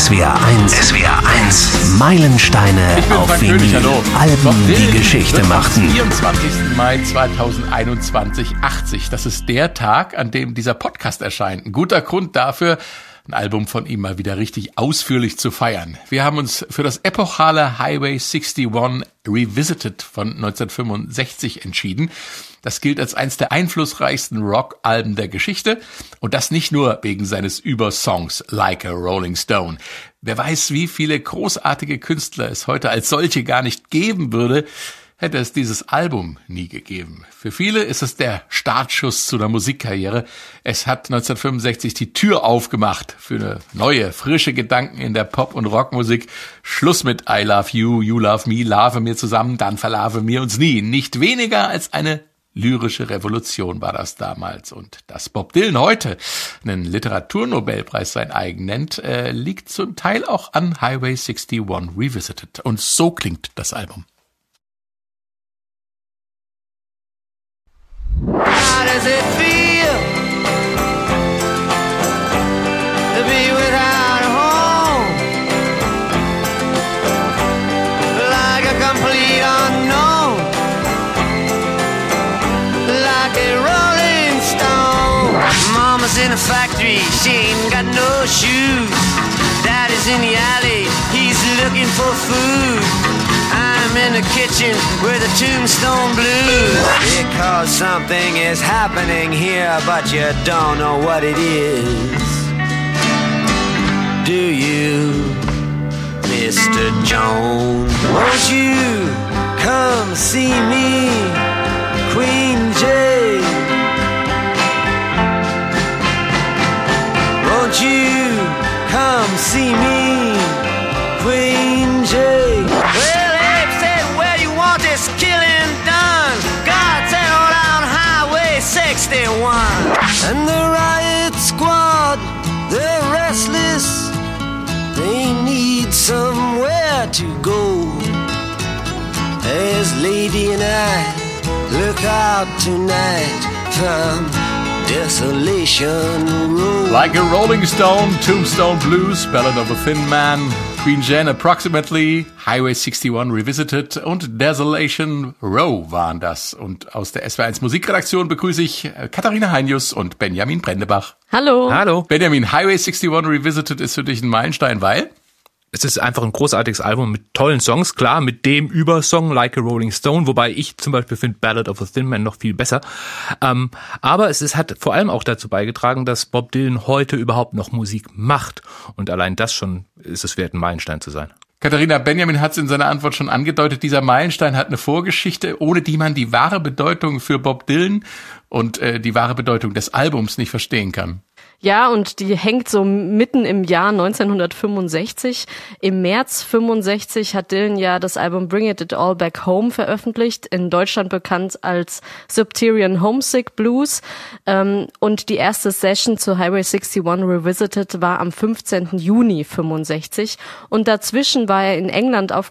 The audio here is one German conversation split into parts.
SWR 1. SWR 1. Meilensteine auf Vinyl. Alben, Bob die Dylan Geschichte am machten. 24. Mai 2021 80. Das ist der Tag, an dem dieser Podcast erscheint. Ein guter Grund dafür, ein Album von ihm mal wieder richtig ausführlich zu feiern. Wir haben uns für das epochale Highway 61 Revisited von 1965 entschieden. Das gilt als eines der einflussreichsten Rock-Alben der Geschichte und das nicht nur wegen seines Übersongs Like a Rolling Stone. Wer weiß, wie viele großartige Künstler es heute als solche gar nicht geben würde, hätte es dieses Album nie gegeben. Für viele ist es der Startschuss zu einer Musikkarriere. Es hat 1965 die Tür aufgemacht für eine neue, frische Gedanken in der Pop- und Rockmusik. Schluss mit I Love You, You Love Me, Lave mir zusammen, dann verlave mir uns nie. Nicht weniger als eine lyrische Revolution war das damals. Und dass Bob Dylan heute einen Literaturnobelpreis sein eigen nennt, äh, liegt zum Teil auch an Highway 61 Revisited. Und so klingt das Album. How does it feel in a factory, she ain't got no shoes. Daddy's in the alley, he's looking for food. I'm in the kitchen with a tombstone blues. Because something is happening here, but you don't know what it is. Do you, Mr. Jones? Won't you come see me, Queen Jane? Won't you come see me, Queen Jane? Well, Abe said, where you want this killing done? God said, on Highway 61. And the riot squad, they're restless. They need somewhere to go. As Lady and I look out tonight from Desolation Road. Like a Rolling Stone, Tombstone Blues, Ballad of a Thin Man, Queen Jan Approximately, Highway 61 Revisited und Desolation Row waren das. Und aus der SW1 Musikredaktion begrüße ich äh, Katharina Heinius und Benjamin Brendebach. Hallo. Hallo. Benjamin, Highway 61 Revisited ist für dich ein Meilenstein, weil? Es ist einfach ein großartiges Album mit tollen Songs, klar, mit dem Übersong Like a Rolling Stone, wobei ich zum Beispiel finde Ballad of a Thin Man noch viel besser. Ähm, aber es ist, hat vor allem auch dazu beigetragen, dass Bob Dylan heute überhaupt noch Musik macht. Und allein das schon ist es wert, ein Meilenstein zu sein. Katharina Benjamin hat es in seiner Antwort schon angedeutet, dieser Meilenstein hat eine Vorgeschichte, ohne die man die wahre Bedeutung für Bob Dylan und äh, die wahre Bedeutung des Albums nicht verstehen kann. Ja, und die hängt so mitten im Jahr 1965. Im März 65 hat Dylan ja das Album Bring It It All Back Home veröffentlicht, in Deutschland bekannt als Subterian Homesick Blues. Ähm, und die erste Session zu Highway 61 Revisited war am 15. Juni 65. Und dazwischen war er in England auf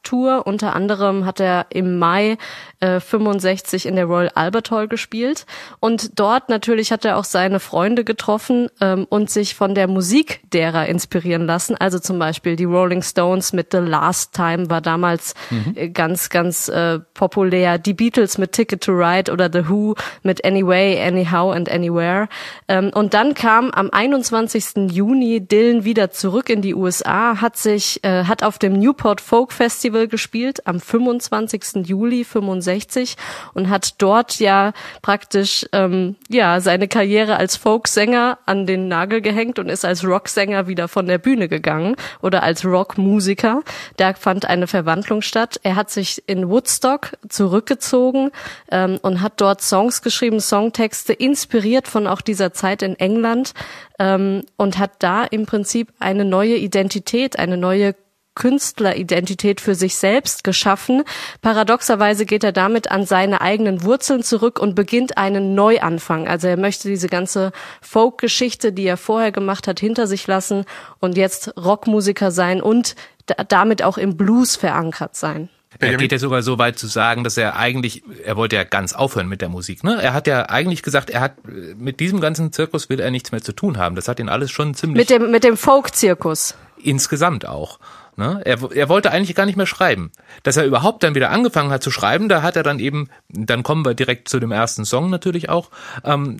Konzerttour. Unter anderem hat er im Mai äh, 65 in der Royal Albert Hall gespielt. Und dort natürlich hat er auch seine Freunde getroffen ähm, und sich von der Musik derer inspirieren lassen. Also zum Beispiel die Rolling Stones mit The Last Time war damals äh, ganz, ganz äh, populär. Die Beatles mit Ticket to Ride oder The Who mit Anyway, Anyhow and Anywhere. Ähm, und dann kam am 21. Juni Dylan wieder zurück in die USA, hat sich, äh, hat auf dem Newport Folk Festival gespielt am 25. Juli 65 und hat dort ja praktisch ähm, ja seine Karriere als Folksänger an den Nagel gehängt und ist als Rocksänger wieder von der Bühne gegangen oder als Rockmusiker. Da fand eine Verwandlung statt. Er hat sich in Woodstock zurückgezogen ähm, und hat dort Songs geschrieben, Songtexte inspiriert von auch dieser Zeit in England ähm, und hat da im Prinzip eine neue Identität, eine neue Künstleridentität für sich selbst geschaffen. Paradoxerweise geht er damit an seine eigenen Wurzeln zurück und beginnt einen Neuanfang. Also er möchte diese ganze Folk-Geschichte, die er vorher gemacht hat, hinter sich lassen und jetzt Rockmusiker sein und da- damit auch im Blues verankert sein. Er geht ja sogar so weit zu sagen, dass er eigentlich, er wollte ja ganz aufhören mit der Musik. Ne? Er hat ja eigentlich gesagt, er hat mit diesem ganzen Zirkus will er nichts mehr zu tun haben. Das hat ihn alles schon ziemlich. Mit dem, mit dem Folk-Zirkus. Insgesamt auch. Ne? Er, er wollte eigentlich gar nicht mehr schreiben. Dass er überhaupt dann wieder angefangen hat zu schreiben, da hat er dann eben, dann kommen wir direkt zu dem ersten Song natürlich auch. Ähm,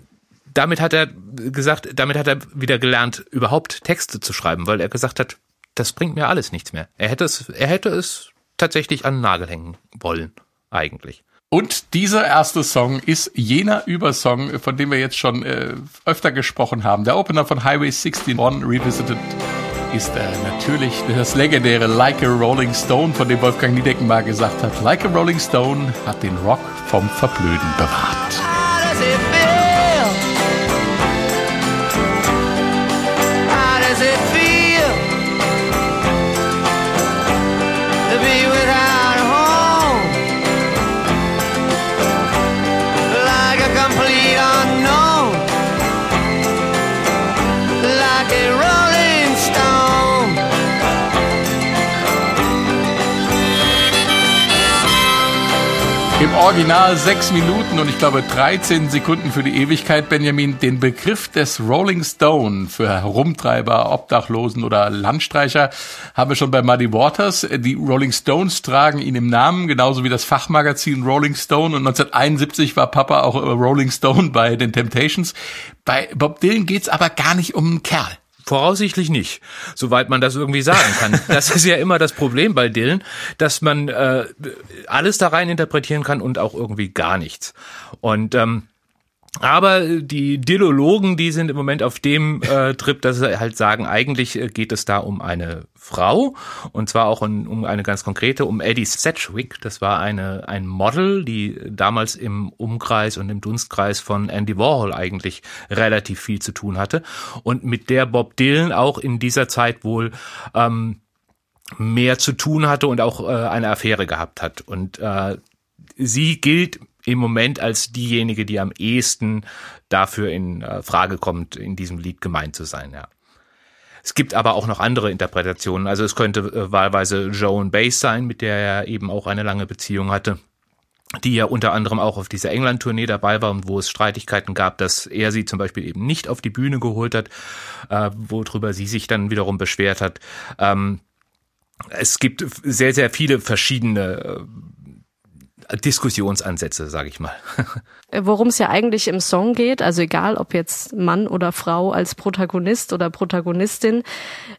damit hat er gesagt, damit hat er wieder gelernt, überhaupt Texte zu schreiben, weil er gesagt hat, das bringt mir alles nichts mehr. Er hätte es, er hätte es tatsächlich an den Nagel hängen wollen, eigentlich. Und dieser erste Song ist jener Übersong, von dem wir jetzt schon äh, öfter gesprochen haben. Der Opener von Highway 61 Revisited ist äh, natürlich das legendäre Like a Rolling Stone, von dem Wolfgang Niedecken mal gesagt hat, Like a Rolling Stone hat den Rock vom Verblöden bewahrt. Original sechs Minuten und ich glaube 13 Sekunden für die Ewigkeit, Benjamin. Den Begriff des Rolling Stone für Herumtreiber, Obdachlosen oder Landstreicher haben wir schon bei Muddy Waters. Die Rolling Stones tragen ihn im Namen, genauso wie das Fachmagazin Rolling Stone. Und 1971 war Papa auch Rolling Stone bei den Temptations. Bei Bob Dylan geht's aber gar nicht um einen Kerl. Voraussichtlich nicht, soweit man das irgendwie sagen kann. Das ist ja immer das Problem bei Dylan, dass man äh, alles da rein interpretieren kann und auch irgendwie gar nichts. Und ähm, aber die Dillologen, die sind im Moment auf dem äh, Trip, dass sie halt sagen, eigentlich äh, geht es da um eine Frau und zwar auch um, um eine ganz konkrete, um Eddie Sedgwick. Das war eine ein Model, die damals im Umkreis und im Dunstkreis von Andy Warhol eigentlich relativ viel zu tun hatte und mit der Bob Dylan auch in dieser Zeit wohl ähm, mehr zu tun hatte und auch äh, eine Affäre gehabt hat. Und äh, sie gilt im Moment als diejenige, die am ehesten dafür in äh, Frage kommt, in diesem Lied gemeint zu sein, ja. Es gibt aber auch noch andere Interpretationen. Also es könnte äh, wahlweise Joan Bass sein, mit der er eben auch eine lange Beziehung hatte die ja unter anderem auch auf dieser England-Tournee dabei war und wo es Streitigkeiten gab, dass er sie zum Beispiel eben nicht auf die Bühne geholt hat, äh, worüber sie sich dann wiederum beschwert hat. Ähm, es gibt sehr, sehr viele verschiedene äh, Diskussionsansätze, sage ich mal. worum es ja eigentlich im Song geht, also egal ob jetzt Mann oder Frau als Protagonist oder Protagonistin,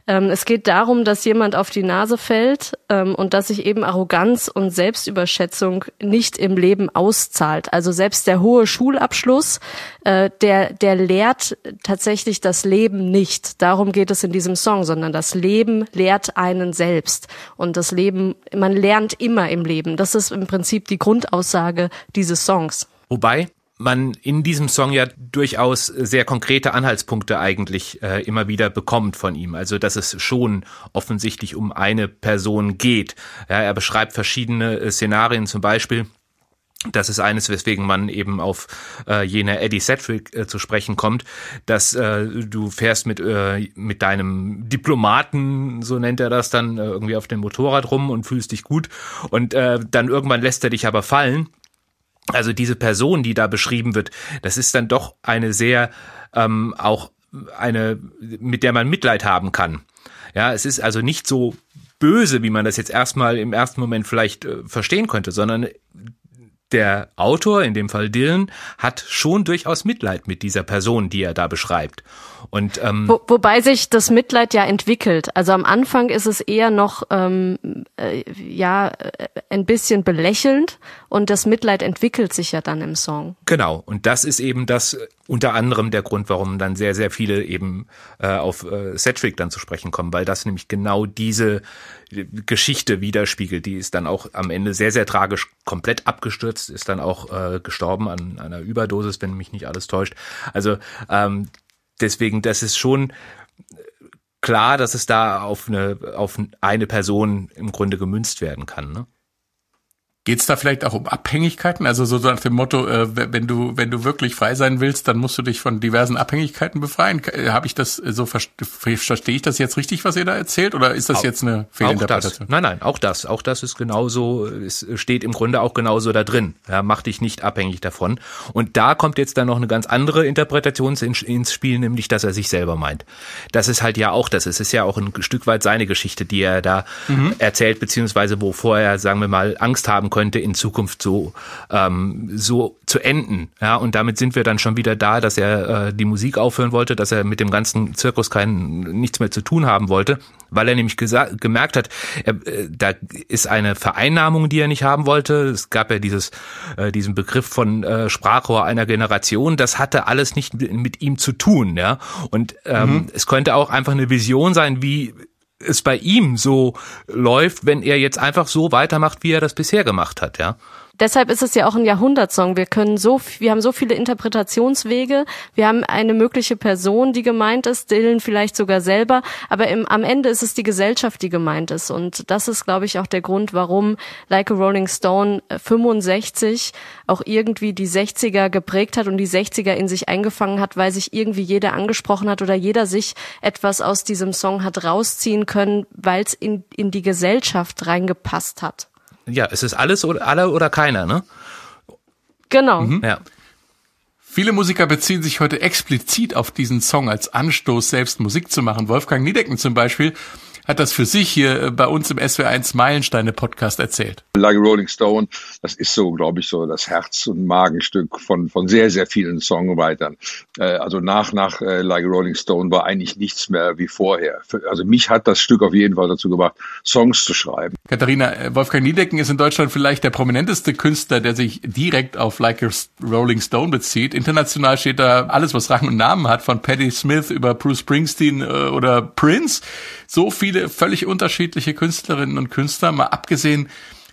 ähm, es geht darum, dass jemand auf die Nase fällt ähm, und dass sich eben Arroganz und Selbstüberschätzung nicht im Leben auszahlt. Also selbst der hohe Schulabschluss, äh, der, der lehrt tatsächlich das Leben nicht. Darum geht es in diesem Song, sondern das Leben lehrt einen selbst. Und das Leben, man lernt immer im Leben. Das ist im Prinzip die Grundaussage dieses Songs. Wobei man in diesem Song ja durchaus sehr konkrete Anhaltspunkte eigentlich äh, immer wieder bekommt von ihm. Also dass es schon offensichtlich um eine Person geht. Ja, er beschreibt verschiedene äh, Szenarien, zum Beispiel das ist eines, weswegen man eben auf äh, jene Eddie Sedgwick äh, zu sprechen kommt, dass äh, du fährst mit äh, mit deinem Diplomaten, so nennt er das dann, äh, irgendwie auf dem Motorrad rum und fühlst dich gut und äh, dann irgendwann lässt er dich aber fallen also diese Person, die da beschrieben wird, das ist dann doch eine sehr ähm, auch eine, mit der man Mitleid haben kann. Ja, es ist also nicht so böse, wie man das jetzt erstmal im ersten Moment vielleicht äh, verstehen könnte, sondern der Autor, in dem Fall Dylan, hat schon durchaus Mitleid mit dieser Person, die er da beschreibt. Und ähm, Wo, wobei sich das Mitleid ja entwickelt. Also am Anfang ist es eher noch ähm, äh, ja äh, ein bisschen belächelnd und das Mitleid entwickelt sich ja dann im Song. Genau, und das ist eben das äh, unter anderem der Grund, warum dann sehr, sehr viele eben äh, auf äh, Sedgwick dann zu sprechen kommen, weil das nämlich genau diese Geschichte widerspiegelt. Die ist dann auch am Ende sehr, sehr tragisch komplett abgestürzt, ist dann auch äh, gestorben an einer Überdosis, wenn mich nicht alles täuscht. Also ähm, deswegen, das ist schon klar, dass es da auf eine, auf eine Person im Grunde gemünzt werden kann. Ne? Geht's da vielleicht auch um Abhängigkeiten? Also so nach dem Motto, äh, wenn du wenn du wirklich frei sein willst, dann musst du dich von diversen Abhängigkeiten befreien. Äh, Habe ich das so verstehe ich das jetzt richtig, was ihr da erzählt, oder ist das Auch- jetzt eine Fehlinterpretation? Nein, nein, auch das. Auch das ist genauso, es steht im Grunde auch genauso da drin. Ja, mach dich nicht abhängig davon. Und da kommt jetzt dann noch eine ganz andere Interpretation ins Spiel, nämlich, dass er sich selber meint. Das ist halt ja auch das. Es ist ja auch ein Stück weit seine Geschichte, die er da erzählt, beziehungsweise wovor er, sagen wir mal, Angst haben könnte, in Zukunft so, ähm, so zu enden. Ja, und damit sind wir dann schon wieder da, dass er äh, die Musik aufhören wollte, dass er mit dem ganzen Zirkus kein, nichts mehr zu tun haben wollte, weil er nämlich gemerkt hat, er, äh, da ist eine Vereinnahmung, die er nicht haben wollte. Es gab ja dieses, äh, diesen Begriff von äh, Sprachrohr einer Generation. Das hatte alles nicht mit, mit ihm zu tun, ja. Und ähm, es könnte auch einfach eine Vision sein, wie es bei ihm so läuft, wenn er jetzt einfach so weitermacht, wie er das bisher gemacht hat, ja. Deshalb ist es ja auch ein Jahrhundertsong. Wir können so, wir haben so viele Interpretationswege. Wir haben eine mögliche Person, die gemeint ist, Dylan vielleicht sogar selber. Aber im, am Ende ist es die Gesellschaft, die gemeint ist. Und das ist, glaube ich, auch der Grund, warum Like a Rolling Stone äh, 65 auch irgendwie die 60er geprägt hat und die 60er in sich eingefangen hat, weil sich irgendwie jeder angesprochen hat oder jeder sich etwas aus diesem Song hat rausziehen können, weil es in, in die Gesellschaft reingepasst hat. Ja, es ist alles oder alle oder keiner, ne? Genau. Ja. Viele Musiker beziehen sich heute explizit auf diesen Song als Anstoß, selbst Musik zu machen. Wolfgang Niedecken zum Beispiel hat das für sich hier äh, bei uns im SW1 Meilensteine Podcast erzählt. Like a Rolling Stone, das ist so, glaube ich, so das Herz- und Magenstück von, von sehr, sehr vielen Songwritern. Äh, also nach, nach äh, Like a Rolling Stone war eigentlich nichts mehr wie vorher. Also mich hat das Stück auf jeden Fall dazu gebracht, Songs zu schreiben. Katharina, Wolfgang Niedecken ist in Deutschland vielleicht der prominenteste Künstler, der sich direkt auf Like a Rolling Stone bezieht. International steht da alles, was Rang und Namen hat, von Patti Smith über Bruce Springsteen oder Prince. So viele völlig unterschiedliche Künstlerinnen und Künstler, mal abgesehen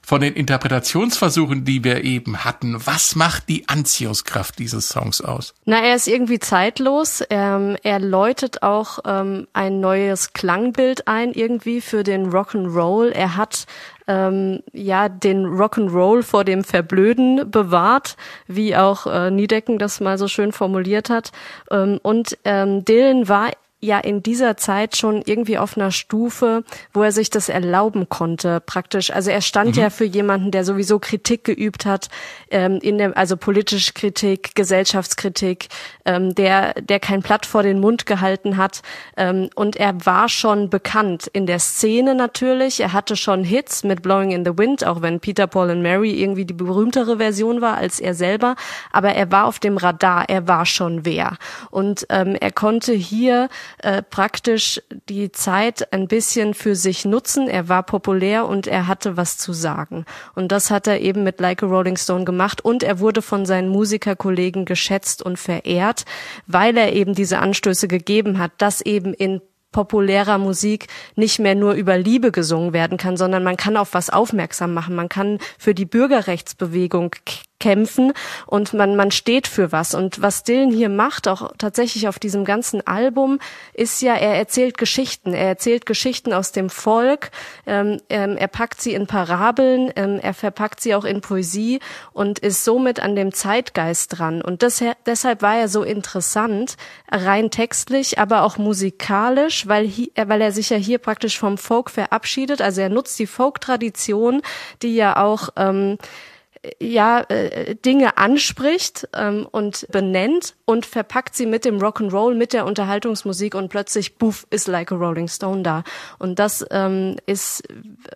von den Interpretationsversuchen, die wir eben hatten. Was macht die Anziehungskraft dieses Songs aus? Na, er ist irgendwie zeitlos. Ähm, er läutet auch ähm, ein neues Klangbild ein, irgendwie für den Rock'n'Roll. Er hat ähm, ja den Rock'n'Roll vor dem Verblöden bewahrt, wie auch äh, Niedecken das mal so schön formuliert hat. Ähm, und ähm, Dylan war ja in dieser Zeit schon irgendwie auf einer Stufe, wo er sich das erlauben konnte, praktisch. Also er stand ja für jemanden, der sowieso Kritik geübt hat, ähm, in der, also politische Kritik, Gesellschaftskritik, ähm, der, der kein Blatt vor den Mund gehalten hat. Ähm, und er war schon bekannt in der Szene natürlich. Er hatte schon Hits mit Blowing in the Wind, auch wenn Peter, Paul and Mary irgendwie die berühmtere Version war als er selber. Aber er war auf dem Radar, er war schon wer. Und ähm, er konnte hier äh, praktisch die Zeit ein bisschen für sich nutzen. Er war populär und er hatte was zu sagen. Und das hat er eben mit Like a Rolling Stone gemacht. Und er wurde von seinen Musikerkollegen geschätzt und verehrt, weil er eben diese Anstöße gegeben hat, dass eben in populärer Musik nicht mehr nur über Liebe gesungen werden kann, sondern man kann auf was aufmerksam machen. Man kann für die Bürgerrechtsbewegung kämpfen und man, man steht für was. Und was Dylan hier macht, auch tatsächlich auf diesem ganzen Album, ist ja, er erzählt Geschichten. Er erzählt Geschichten aus dem Volk. Ähm, ähm, er packt sie in Parabeln. Ähm, er verpackt sie auch in Poesie und ist somit an dem Zeitgeist dran. Und das, deshalb war er so interessant, rein textlich, aber auch musikalisch, weil, hi, weil er sich ja hier praktisch vom Folk verabschiedet. Also er nutzt die Folk-Tradition, die ja auch ähm, ja äh, Dinge anspricht ähm, und benennt und verpackt sie mit dem Rock'n'Roll, mit der Unterhaltungsmusik und plötzlich buff ist Like a Rolling Stone da und das ähm, ist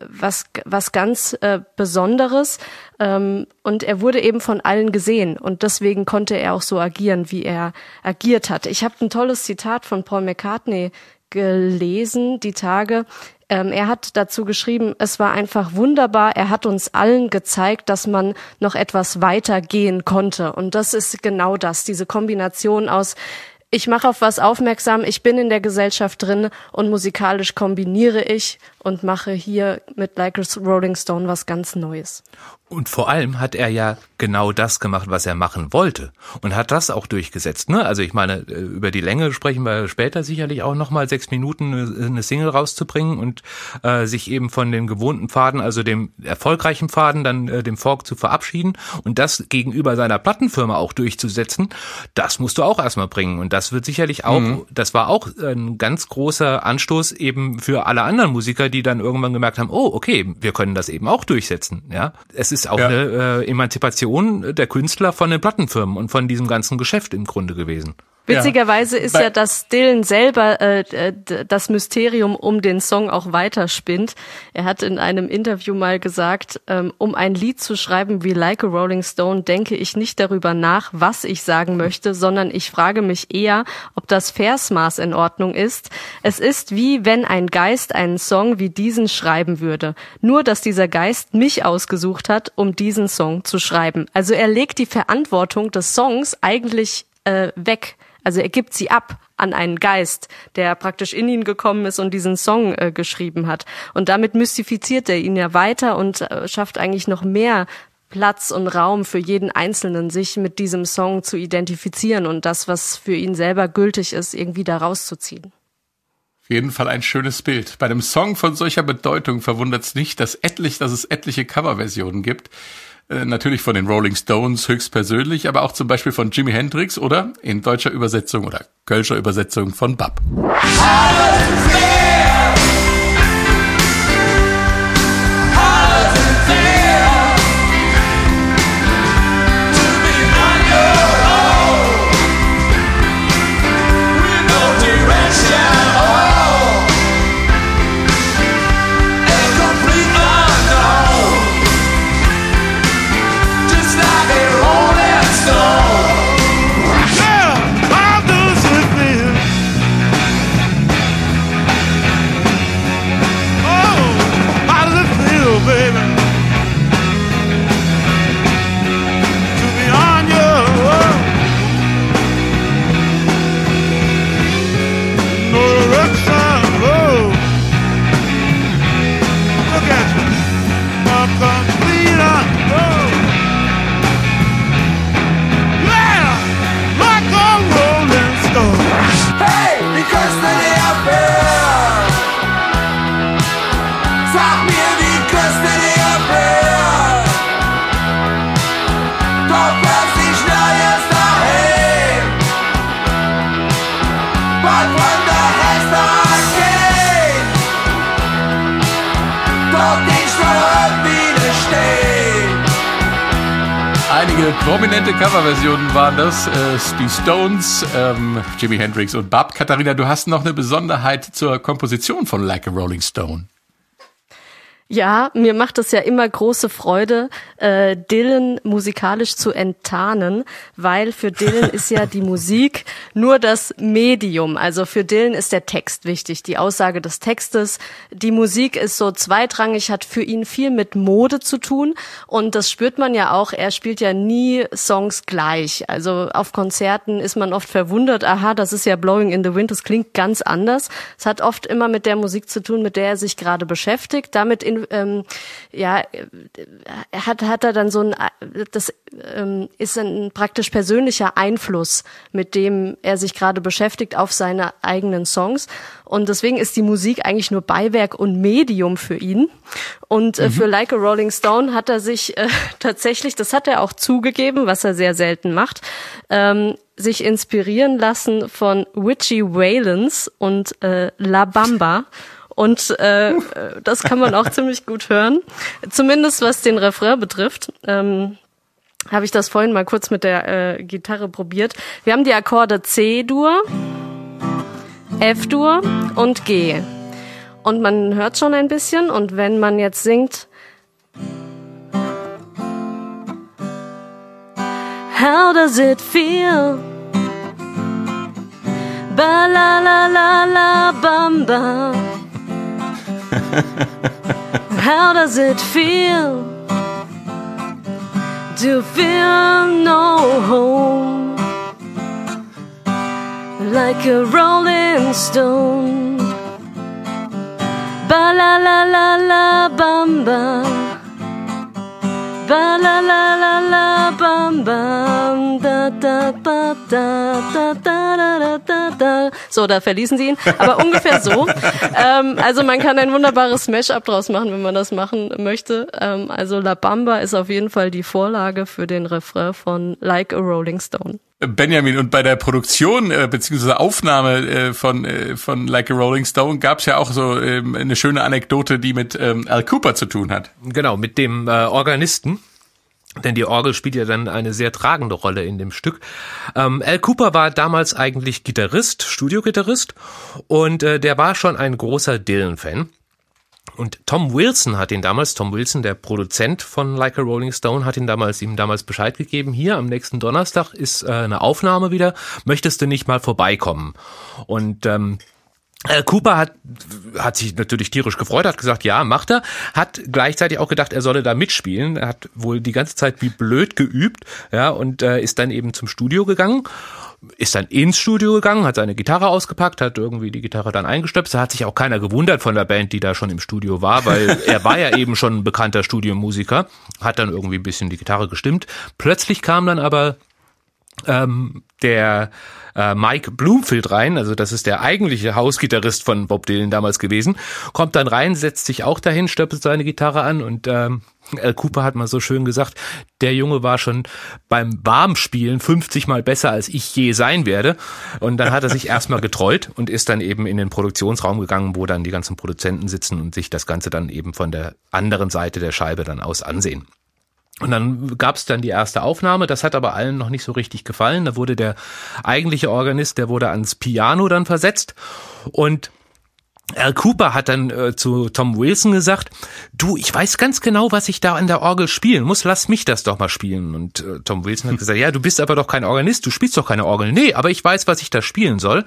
was was ganz äh, Besonderes ähm, und er wurde eben von allen gesehen und deswegen konnte er auch so agieren, wie er agiert hat. Ich habe ein tolles Zitat von Paul McCartney gelesen die Tage. Ähm, er hat dazu geschrieben, es war einfach wunderbar. Er hat uns allen gezeigt, dass man noch etwas weiter gehen konnte. Und das ist genau das, diese Kombination aus ich mache auf was aufmerksam, ich bin in der Gesellschaft drin und musikalisch kombiniere ich und mache hier mit Like a Rolling Stone was ganz Neues. Und vor allem hat er ja genau das gemacht, was er machen wollte und hat das auch durchgesetzt. Ne? Also ich meine, äh, über die Länge sprechen wir später sicherlich auch nochmal sechs Minuten eine Single rauszubringen und äh, sich eben von dem gewohnten Pfaden, also dem erfolgreichen Pfaden, dann äh, dem Fork zu verabschieden und das gegenüber seiner Plattenfirma auch durchzusetzen. Das musst du auch erstmal bringen und das wird sicherlich auch, mhm. das war auch ein ganz großer Anstoß eben für alle anderen Musiker, die dann irgendwann gemerkt haben, oh okay, wir können das eben auch durchsetzen. Ja, es ist auch ja. eine äh, Emanzipation der Künstler von den Plattenfirmen und von diesem ganzen Geschäft im Grunde gewesen. Witzigerweise ist ja, dass Dylan selber äh, das Mysterium um den Song auch weiterspinnt. Er hat in einem Interview mal gesagt, ähm, um ein Lied zu schreiben wie Like a Rolling Stone, denke ich nicht darüber nach, was ich sagen möchte, sondern ich frage mich eher, ob das Versmaß in Ordnung ist. Es ist wie wenn ein Geist einen Song wie diesen schreiben würde. Nur, dass dieser Geist mich ausgesucht hat, um diesen Song zu schreiben. Also er legt die Verantwortung des Songs eigentlich äh, weg also er gibt sie ab an einen Geist, der praktisch in ihn gekommen ist und diesen Song äh, geschrieben hat. Und damit mystifiziert er ihn ja weiter und äh, schafft eigentlich noch mehr Platz und Raum für jeden Einzelnen, sich mit diesem Song zu identifizieren und das, was für ihn selber gültig ist, irgendwie da rauszuziehen. Auf jeden Fall ein schönes Bild. Bei einem Song von solcher Bedeutung verwundert es nicht, dass etlich, dass es etliche Coverversionen gibt. Äh, natürlich von den Rolling Stones höchstpersönlich, aber auch zum Beispiel von Jimi Hendrix oder in deutscher Übersetzung oder kölscher Übersetzung von Bab. Prominente Coverversionen waren das. Äh, die Stones, ähm, Jimi Hendrix und Bob. Katharina, du hast noch eine Besonderheit zur Komposition von Like a Rolling Stone. Ja, mir macht es ja immer große Freude, äh, Dylan musikalisch zu enttarnen, weil für Dylan ist ja die Musik nur das Medium. Also für Dylan ist der Text wichtig, die Aussage des Textes. Die Musik ist so zweitrangig, hat für ihn viel mit Mode zu tun und das spürt man ja auch. Er spielt ja nie Songs gleich. Also auf Konzerten ist man oft verwundert, aha, das ist ja Blowing in the Wind, das klingt ganz anders. Es hat oft immer mit der Musik zu tun, mit der er sich gerade beschäftigt. Damit in ähm, ja, hat, hat er dann so ein, das ähm, ist ein praktisch persönlicher Einfluss, mit dem er sich gerade beschäftigt auf seine eigenen Songs. Und deswegen ist die Musik eigentlich nur Beiwerk und Medium für ihn. Und äh, mhm. für Like a Rolling Stone hat er sich äh, tatsächlich, das hat er auch zugegeben, was er sehr selten macht, ähm, sich inspirieren lassen von Witchy Whalens und äh, La Bamba. Und äh, das kann man auch ziemlich gut hören. Zumindest was den Refrain betrifft. Ähm, habe ich das vorhin mal kurz mit der äh, Gitarre probiert. Wir haben die Akkorde C-Dur, F-Dur und G. Und man hört schon ein bisschen. Und wenn man jetzt singt, How does it feel? Ba la la la la bam bam. How does it feel to feel no home? Like a rolling stone. Ba la la la la bum ba. Ba la la la la bam bam da da ba da da da da da da da. So, da verließen sie ihn. Aber ungefähr so. ähm, also man kann ein wunderbares Smash-up draus machen, wenn man das machen möchte. Ähm, also La Bamba ist auf jeden Fall die Vorlage für den Refrain von Like a Rolling Stone. Benjamin, und bei der Produktion äh, bzw. Aufnahme äh, von, äh, von Like a Rolling Stone gab es ja auch so ähm, eine schöne Anekdote, die mit ähm, Al Cooper zu tun hat. Genau, mit dem äh, Organisten. Denn die Orgel spielt ja dann eine sehr tragende Rolle in dem Stück. Ähm, Al Cooper war damals eigentlich Gitarrist, Studiogitarrist und äh, der war schon ein großer Dylan-Fan. Und Tom Wilson hat ihn damals, Tom Wilson, der Produzent von Like a Rolling Stone, hat ihn damals, ihm damals Bescheid gegeben, hier am nächsten Donnerstag ist äh, eine Aufnahme wieder, möchtest du nicht mal vorbeikommen? Und ähm, äh, Cooper hat, hat sich natürlich tierisch gefreut, hat gesagt, ja, macht er, hat gleichzeitig auch gedacht, er solle da mitspielen, er hat wohl die ganze Zeit wie blöd geübt, ja, und äh, ist dann eben zum Studio gegangen ist dann ins Studio gegangen, hat seine Gitarre ausgepackt, hat irgendwie die Gitarre dann eingestöpselt. Da hat sich auch keiner gewundert von der Band, die da schon im Studio war, weil er war ja eben schon ein bekannter Studiomusiker, hat dann irgendwie ein bisschen die Gitarre gestimmt. Plötzlich kam dann aber ähm, der äh, Mike Bloomfield rein, also das ist der eigentliche Hausgitarrist von Bob Dylan damals gewesen, kommt dann rein, setzt sich auch dahin, stöpselt seine Gitarre an und ähm, Al Cooper hat mal so schön gesagt, der Junge war schon beim Warmspielen 50 mal besser als ich je sein werde. Und dann hat er sich erstmal getrollt und ist dann eben in den Produktionsraum gegangen, wo dann die ganzen Produzenten sitzen und sich das Ganze dann eben von der anderen Seite der Scheibe dann aus ansehen. Und dann gab es dann die erste Aufnahme, das hat aber allen noch nicht so richtig gefallen. Da wurde der eigentliche Organist, der wurde ans Piano dann versetzt und Al Cooper hat dann äh, zu Tom Wilson gesagt, du, ich weiß ganz genau, was ich da an der Orgel spielen muss, lass mich das doch mal spielen. Und äh, Tom Wilson hat gesagt, ja, du bist aber doch kein Organist, du spielst doch keine Orgel. Nee, aber ich weiß, was ich da spielen soll.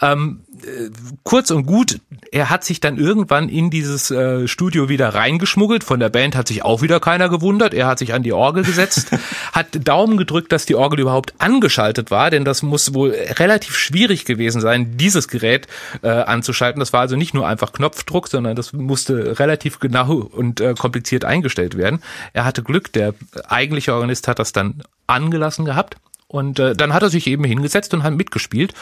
Ähm, äh, kurz und gut, er hat sich dann irgendwann in dieses äh, Studio wieder reingeschmuggelt. Von der Band hat sich auch wieder keiner gewundert. Er hat sich an die Orgel gesetzt, hat Daumen gedrückt, dass die Orgel überhaupt angeschaltet war, denn das muss wohl relativ schwierig gewesen sein, dieses Gerät äh, anzuschalten. Das war also nicht nur einfach Knopfdruck, sondern das musste relativ genau und äh, kompliziert eingestellt werden. Er hatte Glück, der eigentliche Organist hat das dann angelassen gehabt. Und äh, dann hat er sich eben hingesetzt und hat mitgespielt.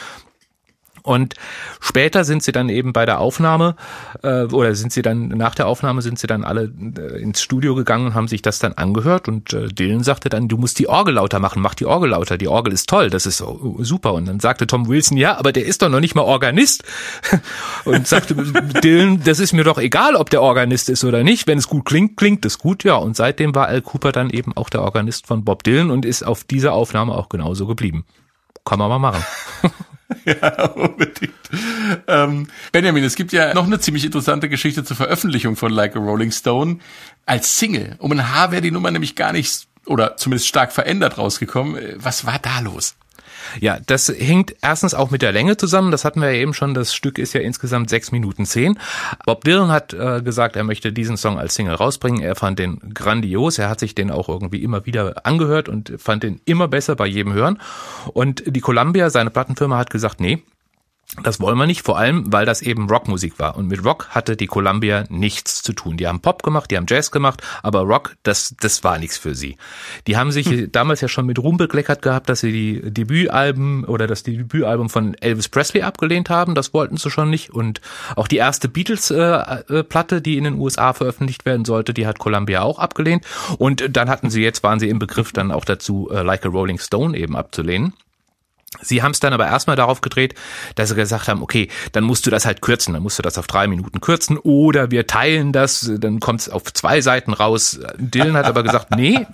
Und später sind sie dann eben bei der Aufnahme äh, oder sind sie dann nach der Aufnahme sind sie dann alle äh, ins Studio gegangen und haben sich das dann angehört und äh, Dylan sagte dann, du musst die Orgel lauter machen, mach die Orgel lauter, die Orgel ist toll, das ist so, super. Und dann sagte Tom Wilson, ja, aber der ist doch noch nicht mal Organist. und sagte Dylan, das ist mir doch egal, ob der Organist ist oder nicht. Wenn es gut klingt, klingt es gut, ja. Und seitdem war Al Cooper dann eben auch der Organist von Bob Dylan und ist auf dieser Aufnahme auch genauso geblieben. Kann man mal machen. Ja, unbedingt. Ähm, Benjamin, es gibt ja noch eine ziemlich interessante Geschichte zur Veröffentlichung von Like a Rolling Stone als Single. Um ein Haar wäre die Nummer nämlich gar nicht oder zumindest stark verändert rausgekommen. Was war da los? Ja, das hängt erstens auch mit der Länge zusammen. Das hatten wir ja eben schon. Das Stück ist ja insgesamt sechs Minuten zehn. Bob Dylan hat äh, gesagt, er möchte diesen Song als Single rausbringen. Er fand den grandios. Er hat sich den auch irgendwie immer wieder angehört und fand den immer besser bei jedem Hören. Und die Columbia, seine Plattenfirma, hat gesagt, nee, das wollen wir nicht, vor allem, weil das eben Rockmusik war. Und mit Rock hatte die Columbia nichts zu tun. Die haben Pop gemacht, die haben Jazz gemacht, aber Rock, das, das war nichts für sie. Die haben sich hm. damals ja schon mit Ruhm bekleckert gehabt, dass sie die Debütalben oder das Debütalbum von Elvis Presley abgelehnt haben. Das wollten sie schon nicht. Und auch die erste Beatles-Platte, äh, die in den USA veröffentlicht werden sollte, die hat Columbia auch abgelehnt. Und dann hatten sie jetzt, waren sie im Begriff dann auch dazu, äh, Like a Rolling Stone eben abzulehnen. Sie haben es dann aber erstmal darauf gedreht, dass sie gesagt haben, okay, dann musst du das halt kürzen, dann musst du das auf drei Minuten kürzen oder wir teilen das, dann kommt es auf zwei Seiten raus. Dylan hat aber gesagt, nee,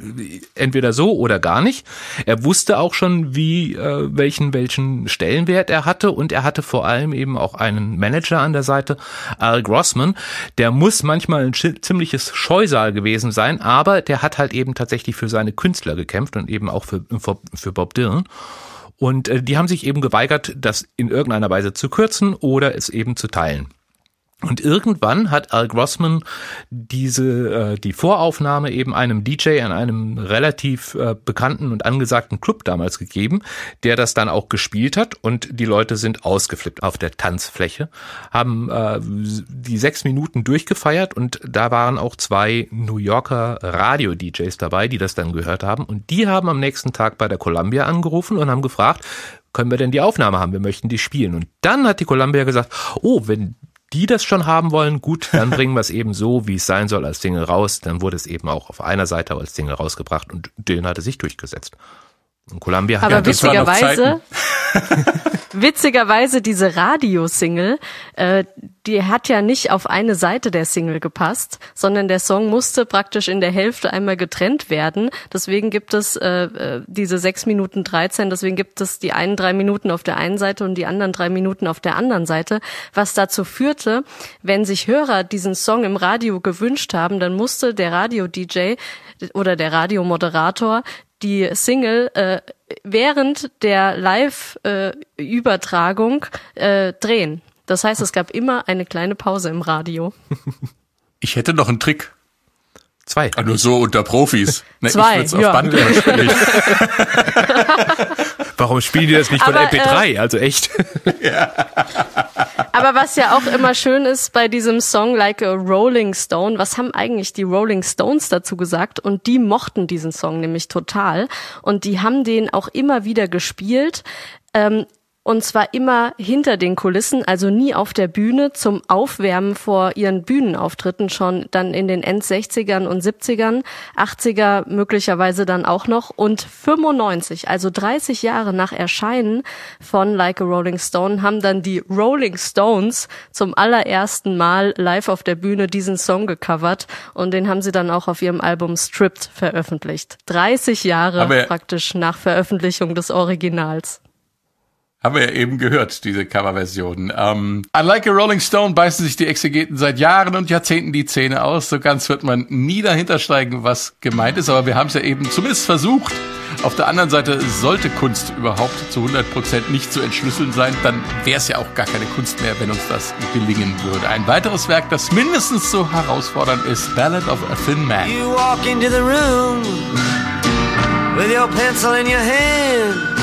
entweder so oder gar nicht. Er wusste auch schon, wie äh, welchen welchen Stellenwert er hatte und er hatte vor allem eben auch einen Manager an der Seite, Al Grossman. Der muss manchmal ein ziemliches Scheusal gewesen sein, aber der hat halt eben tatsächlich für seine Künstler gekämpft und eben auch für, für, für Bob Dylan. Und äh, die haben sich eben geweigert, das in irgendeiner Weise zu kürzen oder es eben zu teilen. Und irgendwann hat Al Grossman diese äh, die Voraufnahme eben einem DJ an einem relativ äh, bekannten und angesagten Club damals gegeben, der das dann auch gespielt hat und die Leute sind ausgeflippt auf der Tanzfläche, haben äh, die sechs Minuten durchgefeiert und da waren auch zwei New Yorker Radio-DJs dabei, die das dann gehört haben und die haben am nächsten Tag bei der Columbia angerufen und haben gefragt, können wir denn die Aufnahme haben? Wir möchten die spielen. Und dann hat die Columbia gesagt, oh, wenn die das schon haben wollen, gut, dann bringen wir es eben so, wie es sein soll, als Single raus. Dann wurde es eben auch auf einer Seite als Single rausgebracht und Dylan hatte sich durchgesetzt. Und Columbia hat Aber ja, das war noch witzigerweise, witzigerweise diese Radio-Single, äh, die hat ja nicht auf eine Seite der Single gepasst, sondern der Song musste praktisch in der Hälfte einmal getrennt werden. Deswegen gibt es äh, äh, diese sechs Minuten 13, deswegen gibt es die einen drei Minuten auf der einen Seite und die anderen drei Minuten auf der anderen Seite, was dazu führte, wenn sich Hörer diesen Song im Radio gewünscht haben, dann musste der Radio-DJ oder der Radiomoderator die Single äh, während der Live-Übertragung äh, drehen. Das heißt, es gab immer eine kleine Pause im Radio. Ich hätte noch einen Trick. zwei. Ah, nur so unter Profis. Ne, Zwei, ich würd's auf ja. Band überspielen. Warum spielen die das nicht von Aber, MP3? also echt. Aber was ja auch immer schön ist bei diesem Song Like a Rolling Stone, was haben eigentlich die Rolling Stones dazu gesagt? Und die mochten diesen Song nämlich total. Und die haben den auch immer wieder gespielt. Ähm, und zwar immer hinter den Kulissen, also nie auf der Bühne zum Aufwärmen vor ihren Bühnenauftritten schon dann in den End 60ern und 70ern, 80er möglicherweise dann auch noch und 95, also 30 Jahre nach Erscheinen von Like a Rolling Stone haben dann die Rolling Stones zum allerersten Mal live auf der Bühne diesen Song gecovert und den haben sie dann auch auf ihrem Album Stripped veröffentlicht. 30 Jahre Aber- praktisch nach Veröffentlichung des Originals. Haben wir ja eben gehört, diese Coverversion. Ähm, an Like a Rolling Stone beißen sich die Exegeten seit Jahren und Jahrzehnten die Zähne aus. So ganz wird man nie dahinter steigen, was gemeint ist, aber wir haben es ja eben zumindest versucht. Auf der anderen Seite sollte Kunst überhaupt zu 100% nicht zu entschlüsseln sein, dann wäre es ja auch gar keine Kunst mehr, wenn uns das gelingen würde. Ein weiteres Werk, das mindestens so herausfordernd ist, Ballad of a Thin Man. You walk into the room with your pencil in your hand.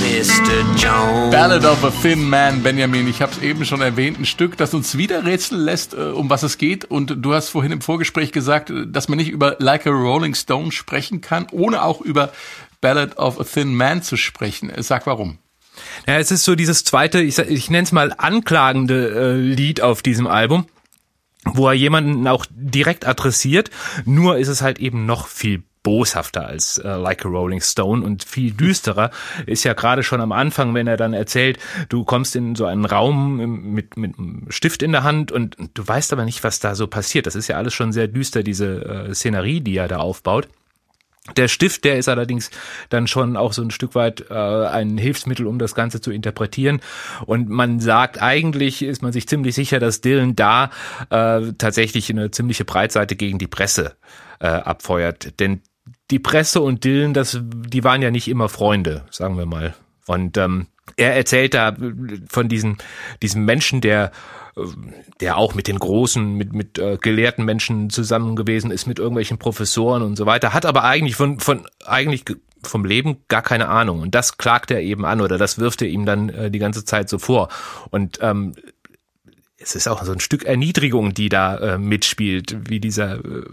Mr. Jones? Ballad of a Thin Man, Benjamin. Ich habe es eben schon erwähnt, ein Stück, das uns wieder rätseln lässt, äh, um was es geht. Und du hast vorhin im Vorgespräch gesagt, äh, dass man nicht über Like a Rolling Stone sprechen kann, ohne auch über Ballad of a Thin Man zu sprechen. Äh, Sag warum. Ja, es ist so dieses zweite, ich, ich nenne es mal anklagende äh, Lied auf diesem Album, wo er jemanden auch direkt adressiert. Nur ist es halt eben noch viel boshafter als äh, Like a Rolling Stone und viel düsterer ist ja gerade schon am Anfang, wenn er dann erzählt, du kommst in so einen Raum mit mit einem Stift in der Hand und du weißt aber nicht, was da so passiert. Das ist ja alles schon sehr düster diese äh, Szenerie, die er da aufbaut. Der Stift, der ist allerdings dann schon auch so ein Stück weit äh, ein Hilfsmittel, um das Ganze zu interpretieren. Und man sagt, eigentlich ist man sich ziemlich sicher, dass Dylan da äh, tatsächlich eine ziemliche Breitseite gegen die Presse äh, abfeuert. Denn die Presse und Dylan, das, die waren ja nicht immer Freunde, sagen wir mal. Und ähm, er erzählt da von diesem, diesem Menschen, der der auch mit den großen, mit, mit äh, gelehrten Menschen zusammen gewesen ist, mit irgendwelchen Professoren und so weiter, hat aber eigentlich von, von eigentlich ge- vom Leben gar keine Ahnung. Und das klagt er eben an oder das wirft er ihm dann äh, die ganze Zeit so vor. Und ähm, es ist auch so ein Stück Erniedrigung, die da äh, mitspielt, wie dieser äh,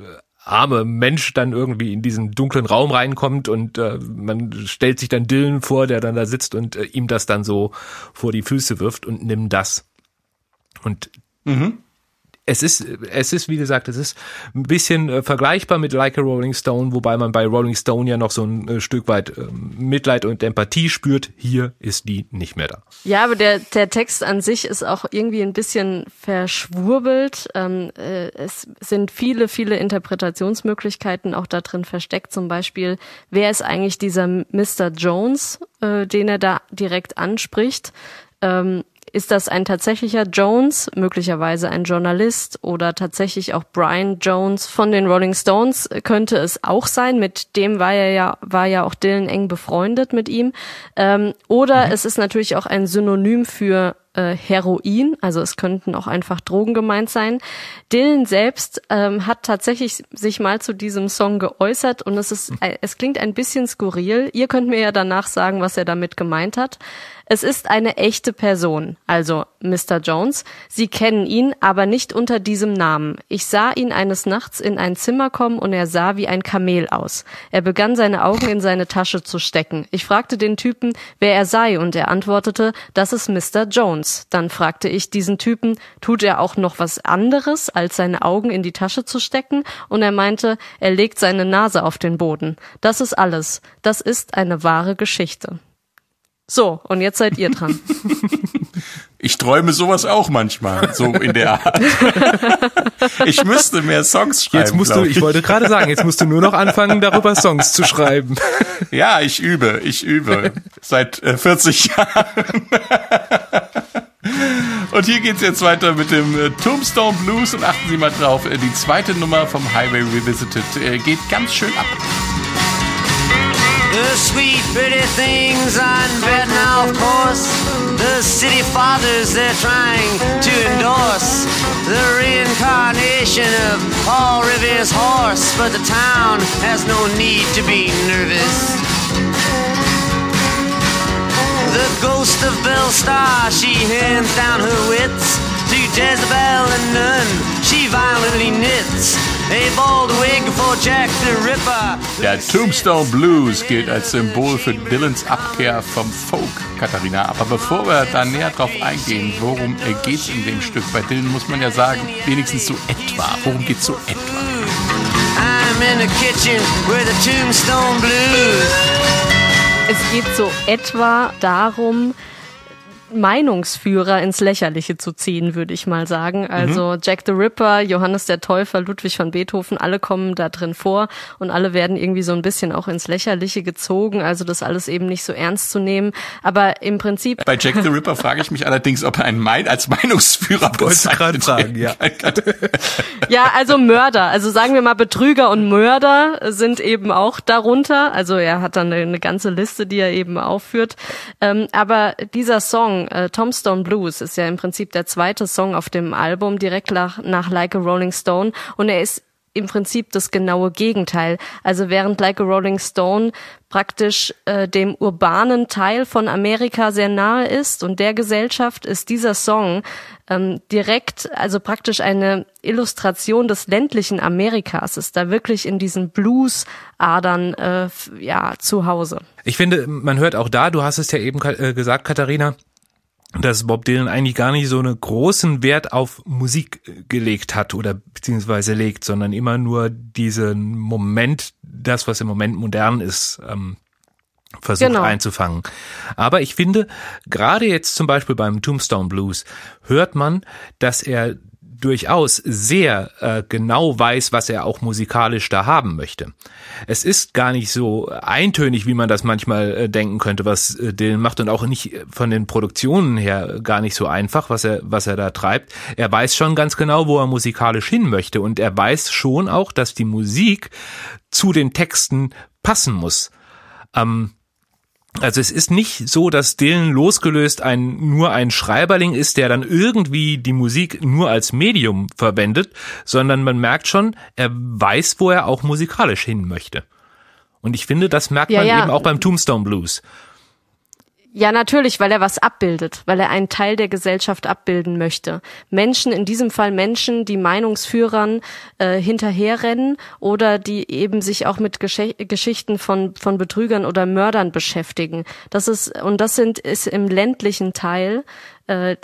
arme Mensch dann irgendwie in diesen dunklen Raum reinkommt und äh, man stellt sich dann Dylan vor, der dann da sitzt und äh, ihm das dann so vor die Füße wirft und nimm das. Und es ist, es ist, wie gesagt, es ist ein bisschen äh, vergleichbar mit Like a Rolling Stone, wobei man bei Rolling Stone ja noch so ein äh, Stück weit äh, Mitleid und Empathie spürt. Hier ist die nicht mehr da. Ja, aber der, der Text an sich ist auch irgendwie ein bisschen verschwurbelt. Ähm, äh, es sind viele, viele Interpretationsmöglichkeiten auch da drin versteckt. Zum Beispiel, wer ist eigentlich dieser Mr. Jones, äh, den er da direkt anspricht? Ähm, ist das ein tatsächlicher Jones, möglicherweise ein Journalist oder tatsächlich auch Brian Jones von den Rolling Stones könnte es auch sein. Mit dem war er ja, war ja auch Dylan eng befreundet mit ihm. Ähm, oder mhm. es ist natürlich auch ein Synonym für äh, Heroin, also es könnten auch einfach Drogen gemeint sein. Dylan selbst ähm, hat tatsächlich sich mal zu diesem Song geäußert und es ist, äh, es klingt ein bisschen skurril. Ihr könnt mir ja danach sagen, was er damit gemeint hat. Es ist eine echte Person, also Mr. Jones. Sie kennen ihn, aber nicht unter diesem Namen. Ich sah ihn eines Nachts in ein Zimmer kommen und er sah wie ein Kamel aus. Er begann seine Augen in seine Tasche zu stecken. Ich fragte den Typen, wer er sei, und er antwortete, das ist Mr. Jones. Dann fragte ich diesen Typen, tut er auch noch was anderes, als seine Augen in die Tasche zu stecken? Und er meinte, er legt seine Nase auf den Boden. Das ist alles. Das ist eine wahre Geschichte. So, und jetzt seid ihr dran. Ich träume sowas auch manchmal, so in der Art. Ich müsste mehr Songs schreiben. Jetzt musst du, ich. ich wollte gerade sagen, jetzt musst du nur noch anfangen, darüber Songs zu schreiben. Ja, ich übe, ich übe. Seit äh, 40 Jahren. Und hier geht's jetzt weiter mit dem äh, Tombstone Blues und achten Sie mal drauf, äh, die zweite Nummer vom Highway Revisited äh, geht ganz schön ab. The sweet, pretty things on bed now, of course. The city fathers they're trying to endorse. The reincarnation of Paul Revere's horse. But the town has no need to be nervous. The ghost of Belle Star, she hands down her wits to Jezebel and none. She violently knits. Der Tombstone Blues gilt als Symbol für Dylans Abkehr vom Folk, Katharina. Aber bevor wir da näher drauf eingehen, worum geht es in dem Stück? Bei Dylan muss man ja sagen, wenigstens so etwa. Worum geht es so etwa? I'm in the kitchen with the Tombstone Blues. Es geht so etwa darum, Meinungsführer ins Lächerliche zu ziehen, würde ich mal sagen. Also mhm. Jack the Ripper, Johannes der Täufer, Ludwig van Beethoven, alle kommen da drin vor und alle werden irgendwie so ein bisschen auch ins Lächerliche gezogen. Also das alles eben nicht so ernst zu nehmen. Aber im Prinzip. Bei Jack the Ripper frage ich mich allerdings, ob er einen Mein als Meinungsführer bezeichnet fragen, ja. ja, also Mörder. Also sagen wir mal Betrüger und Mörder sind eben auch darunter. Also er hat dann eine ganze Liste, die er eben aufführt. Ähm, aber dieser Song Song, äh, Tombstone Blues, ist ja im Prinzip der zweite Song auf dem Album, direkt nach, nach Like a Rolling Stone. Und er ist im Prinzip das genaue Gegenteil. Also während Like a Rolling Stone praktisch äh, dem urbanen Teil von Amerika sehr nahe ist und der Gesellschaft ist dieser Song ähm, direkt, also praktisch eine Illustration des ländlichen Amerikas, ist da wirklich in diesen Blues-Adern äh, ja, zu Hause. Ich finde, man hört auch da, du hast es ja eben äh, gesagt, Katharina, dass Bob Dylan eigentlich gar nicht so einen großen Wert auf Musik gelegt hat oder beziehungsweise legt, sondern immer nur diesen Moment, das, was im Moment modern ist, ähm, versucht genau. einzufangen. Aber ich finde, gerade jetzt zum Beispiel beim Tombstone Blues hört man, dass er durchaus sehr äh, genau weiß, was er auch musikalisch da haben möchte. Es ist gar nicht so eintönig, wie man das manchmal äh, denken könnte, was äh, Dylan macht und auch nicht von den Produktionen her gar nicht so einfach, was er was er da treibt. Er weiß schon ganz genau, wo er musikalisch hin möchte und er weiß schon auch, dass die Musik zu den Texten passen muss. Ähm, also es ist nicht so, dass Dylan losgelöst ein nur ein Schreiberling ist, der dann irgendwie die Musik nur als Medium verwendet, sondern man merkt schon, er weiß, wo er auch musikalisch hin möchte. Und ich finde, das merkt ja, man ja. eben auch beim Tombstone Blues. Ja, natürlich, weil er was abbildet, weil er einen Teil der Gesellschaft abbilden möchte. Menschen, in diesem Fall Menschen, die Meinungsführern äh, hinterherrennen oder die eben sich auch mit Gesch Geschichten von, von Betrügern oder Mördern beschäftigen. Das ist, und das sind, ist im ländlichen Teil äh,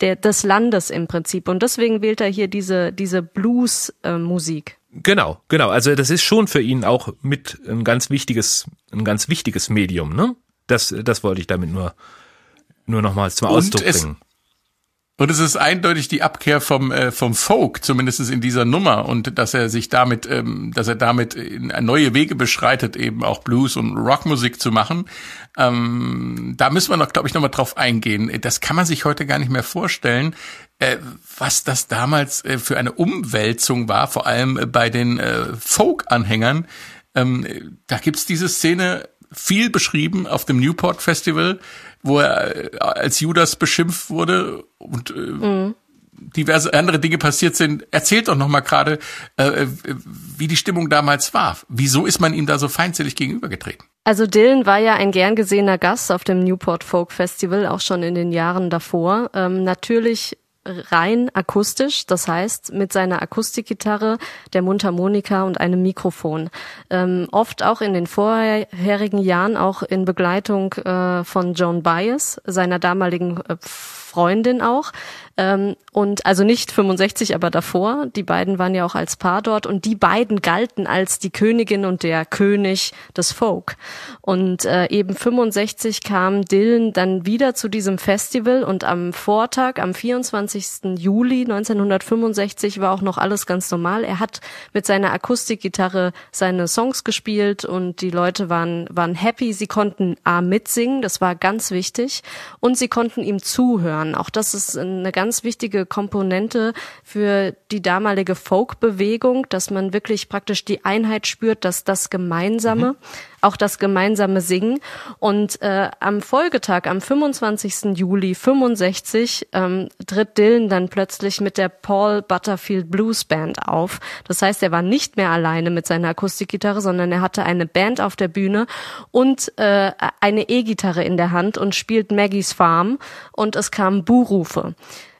der, des Landes im Prinzip. Und deswegen wählt er hier diese, diese Blues-Musik. Genau, genau. Also das ist schon für ihn auch mit ein ganz wichtiges, ein ganz wichtiges Medium, ne? Das, das wollte ich damit nur, nur nochmals zum Ausdruck bringen. Und es ist eindeutig die Abkehr vom äh, vom Folk, zumindest in dieser Nummer, und dass er sich damit, ähm, dass er damit in neue Wege beschreitet, eben auch Blues und Rockmusik zu machen. Ähm, da müssen wir noch, glaube ich, noch mal drauf eingehen. Das kann man sich heute gar nicht mehr vorstellen, äh, was das damals äh, für eine Umwälzung war, vor allem äh, bei den äh, Folk-Anhängern. Ähm, da gibt's diese Szene viel beschrieben auf dem Newport Festival, wo er äh, als Judas beschimpft wurde und äh, mhm. diverse andere Dinge passiert sind. Erzählt doch noch mal gerade, äh, wie die Stimmung damals war. Wieso ist man ihm da so feindselig gegenübergetreten? Also Dylan war ja ein gern gesehener Gast auf dem Newport Folk Festival, auch schon in den Jahren davor. Ähm, natürlich rein akustisch, das heißt mit seiner Akustikgitarre, der Mundharmonika und einem Mikrofon. Ähm, oft auch in den vorherigen Jahren auch in Begleitung äh, von Joan Baez, seiner damaligen äh, Freundin auch. Ähm, und also nicht 65, aber davor. Die beiden waren ja auch als Paar dort und die beiden galten als die Königin und der König des Folk. Und äh, eben 65 kam Dylan dann wieder zu diesem Festival und am Vortag, am 24. Juli 1965 war auch noch alles ganz normal. Er hat mit seiner Akustikgitarre seine Songs gespielt und die Leute waren, waren happy. Sie konnten A mitsingen, das war ganz wichtig, und sie konnten ihm zuhören. Auch das ist eine ganz wichtige Komponente für die damalige Folk-Bewegung, dass man wirklich praktisch die Einheit spürt, dass das Gemeinsame, mhm. Auch das gemeinsame Singen. Und äh, am Folgetag, am 25. Juli 65, ähm, tritt Dylan dann plötzlich mit der Paul Butterfield Blues Band auf. Das heißt, er war nicht mehr alleine mit seiner Akustikgitarre, sondern er hatte eine Band auf der Bühne und äh, eine E-Gitarre in der Hand und spielt Maggie's Farm und es kamen Buhrufe.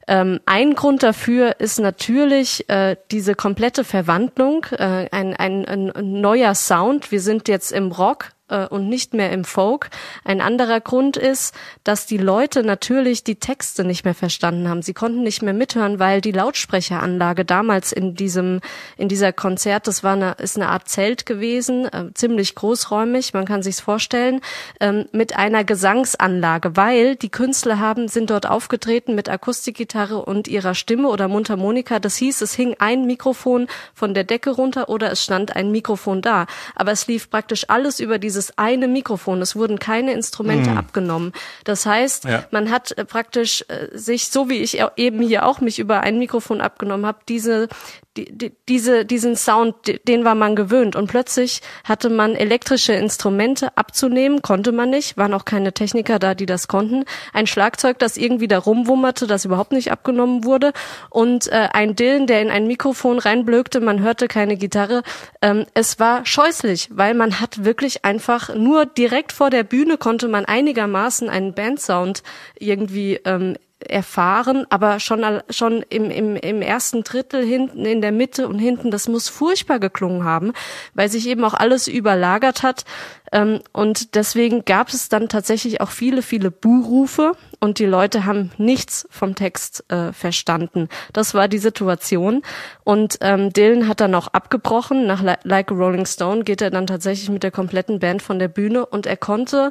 Ähm, ein Grund dafür ist natürlich äh, diese komplette Verwandlung, äh, ein, ein, ein neuer Sound. Wir sind jetzt im Rock, äh, und nicht mehr im Folk. Ein anderer Grund ist, dass die Leute natürlich die Texte nicht mehr verstanden haben. Sie konnten nicht mehr mithören, weil die Lautsprecheranlage damals in diesem in dieser Konzert, das war eine ist eine Art Zelt gewesen, äh, ziemlich großräumig, man kann sich's vorstellen, ähm, mit einer Gesangsanlage, weil die Künstler haben sind dort aufgetreten mit Akustikgitarre und ihrer Stimme oder Mundharmonika. Das hieß, es hing ein Mikrofon von der Decke runter oder es stand ein Mikrofon da, aber es lief praktisch alles über diese dieses eine Mikrofon. Es wurden keine Instrumente mm. abgenommen. Das heißt, ja. man hat äh, praktisch äh, sich, so wie ich eben hier auch mich über ein Mikrofon abgenommen habe, diese die, die, diese, diesen Sound, den war man gewöhnt. Und plötzlich hatte man elektrische Instrumente abzunehmen, konnte man nicht, waren auch keine Techniker da, die das konnten. Ein Schlagzeug, das irgendwie da rumwummerte, das überhaupt nicht abgenommen wurde. Und äh, ein Dillen, der in ein Mikrofon reinblökte, man hörte keine Gitarre. Ähm, es war scheußlich, weil man hat wirklich einfach nur direkt vor der Bühne konnte man einigermaßen einen Bandsound irgendwie ähm, erfahren, aber schon, schon im, im, im ersten Drittel hinten, in der Mitte und hinten, das muss furchtbar geklungen haben, weil sich eben auch alles überlagert hat. Ähm, und deswegen gab es dann tatsächlich auch viele, viele Buhrufe und die Leute haben nichts vom Text äh, verstanden. Das war die Situation. Und ähm, Dylan hat dann auch abgebrochen. Nach Like a Rolling Stone geht er dann tatsächlich mit der kompletten Band von der Bühne und er konnte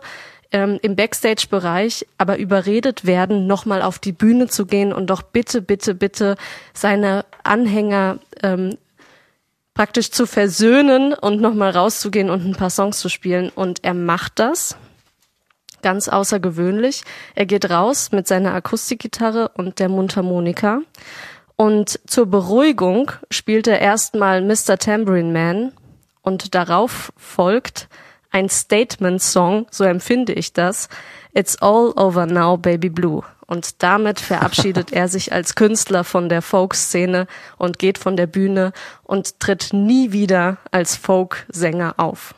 ähm, im Backstage-Bereich aber überredet werden, nochmal auf die Bühne zu gehen und doch bitte, bitte, bitte seine Anhänger ähm, praktisch zu versöhnen und nochmal rauszugehen und ein paar Songs zu spielen. Und er macht das ganz außergewöhnlich. Er geht raus mit seiner Akustikgitarre und der Mundharmonika. Und zur Beruhigung spielt er erstmal Mr. Tambourine Man und darauf folgt ein Statement-Song, so empfinde ich das. It's all over now, Baby Blue. Und damit verabschiedet er sich als Künstler von der Folk-Szene und geht von der Bühne und tritt nie wieder als Folk-Sänger auf.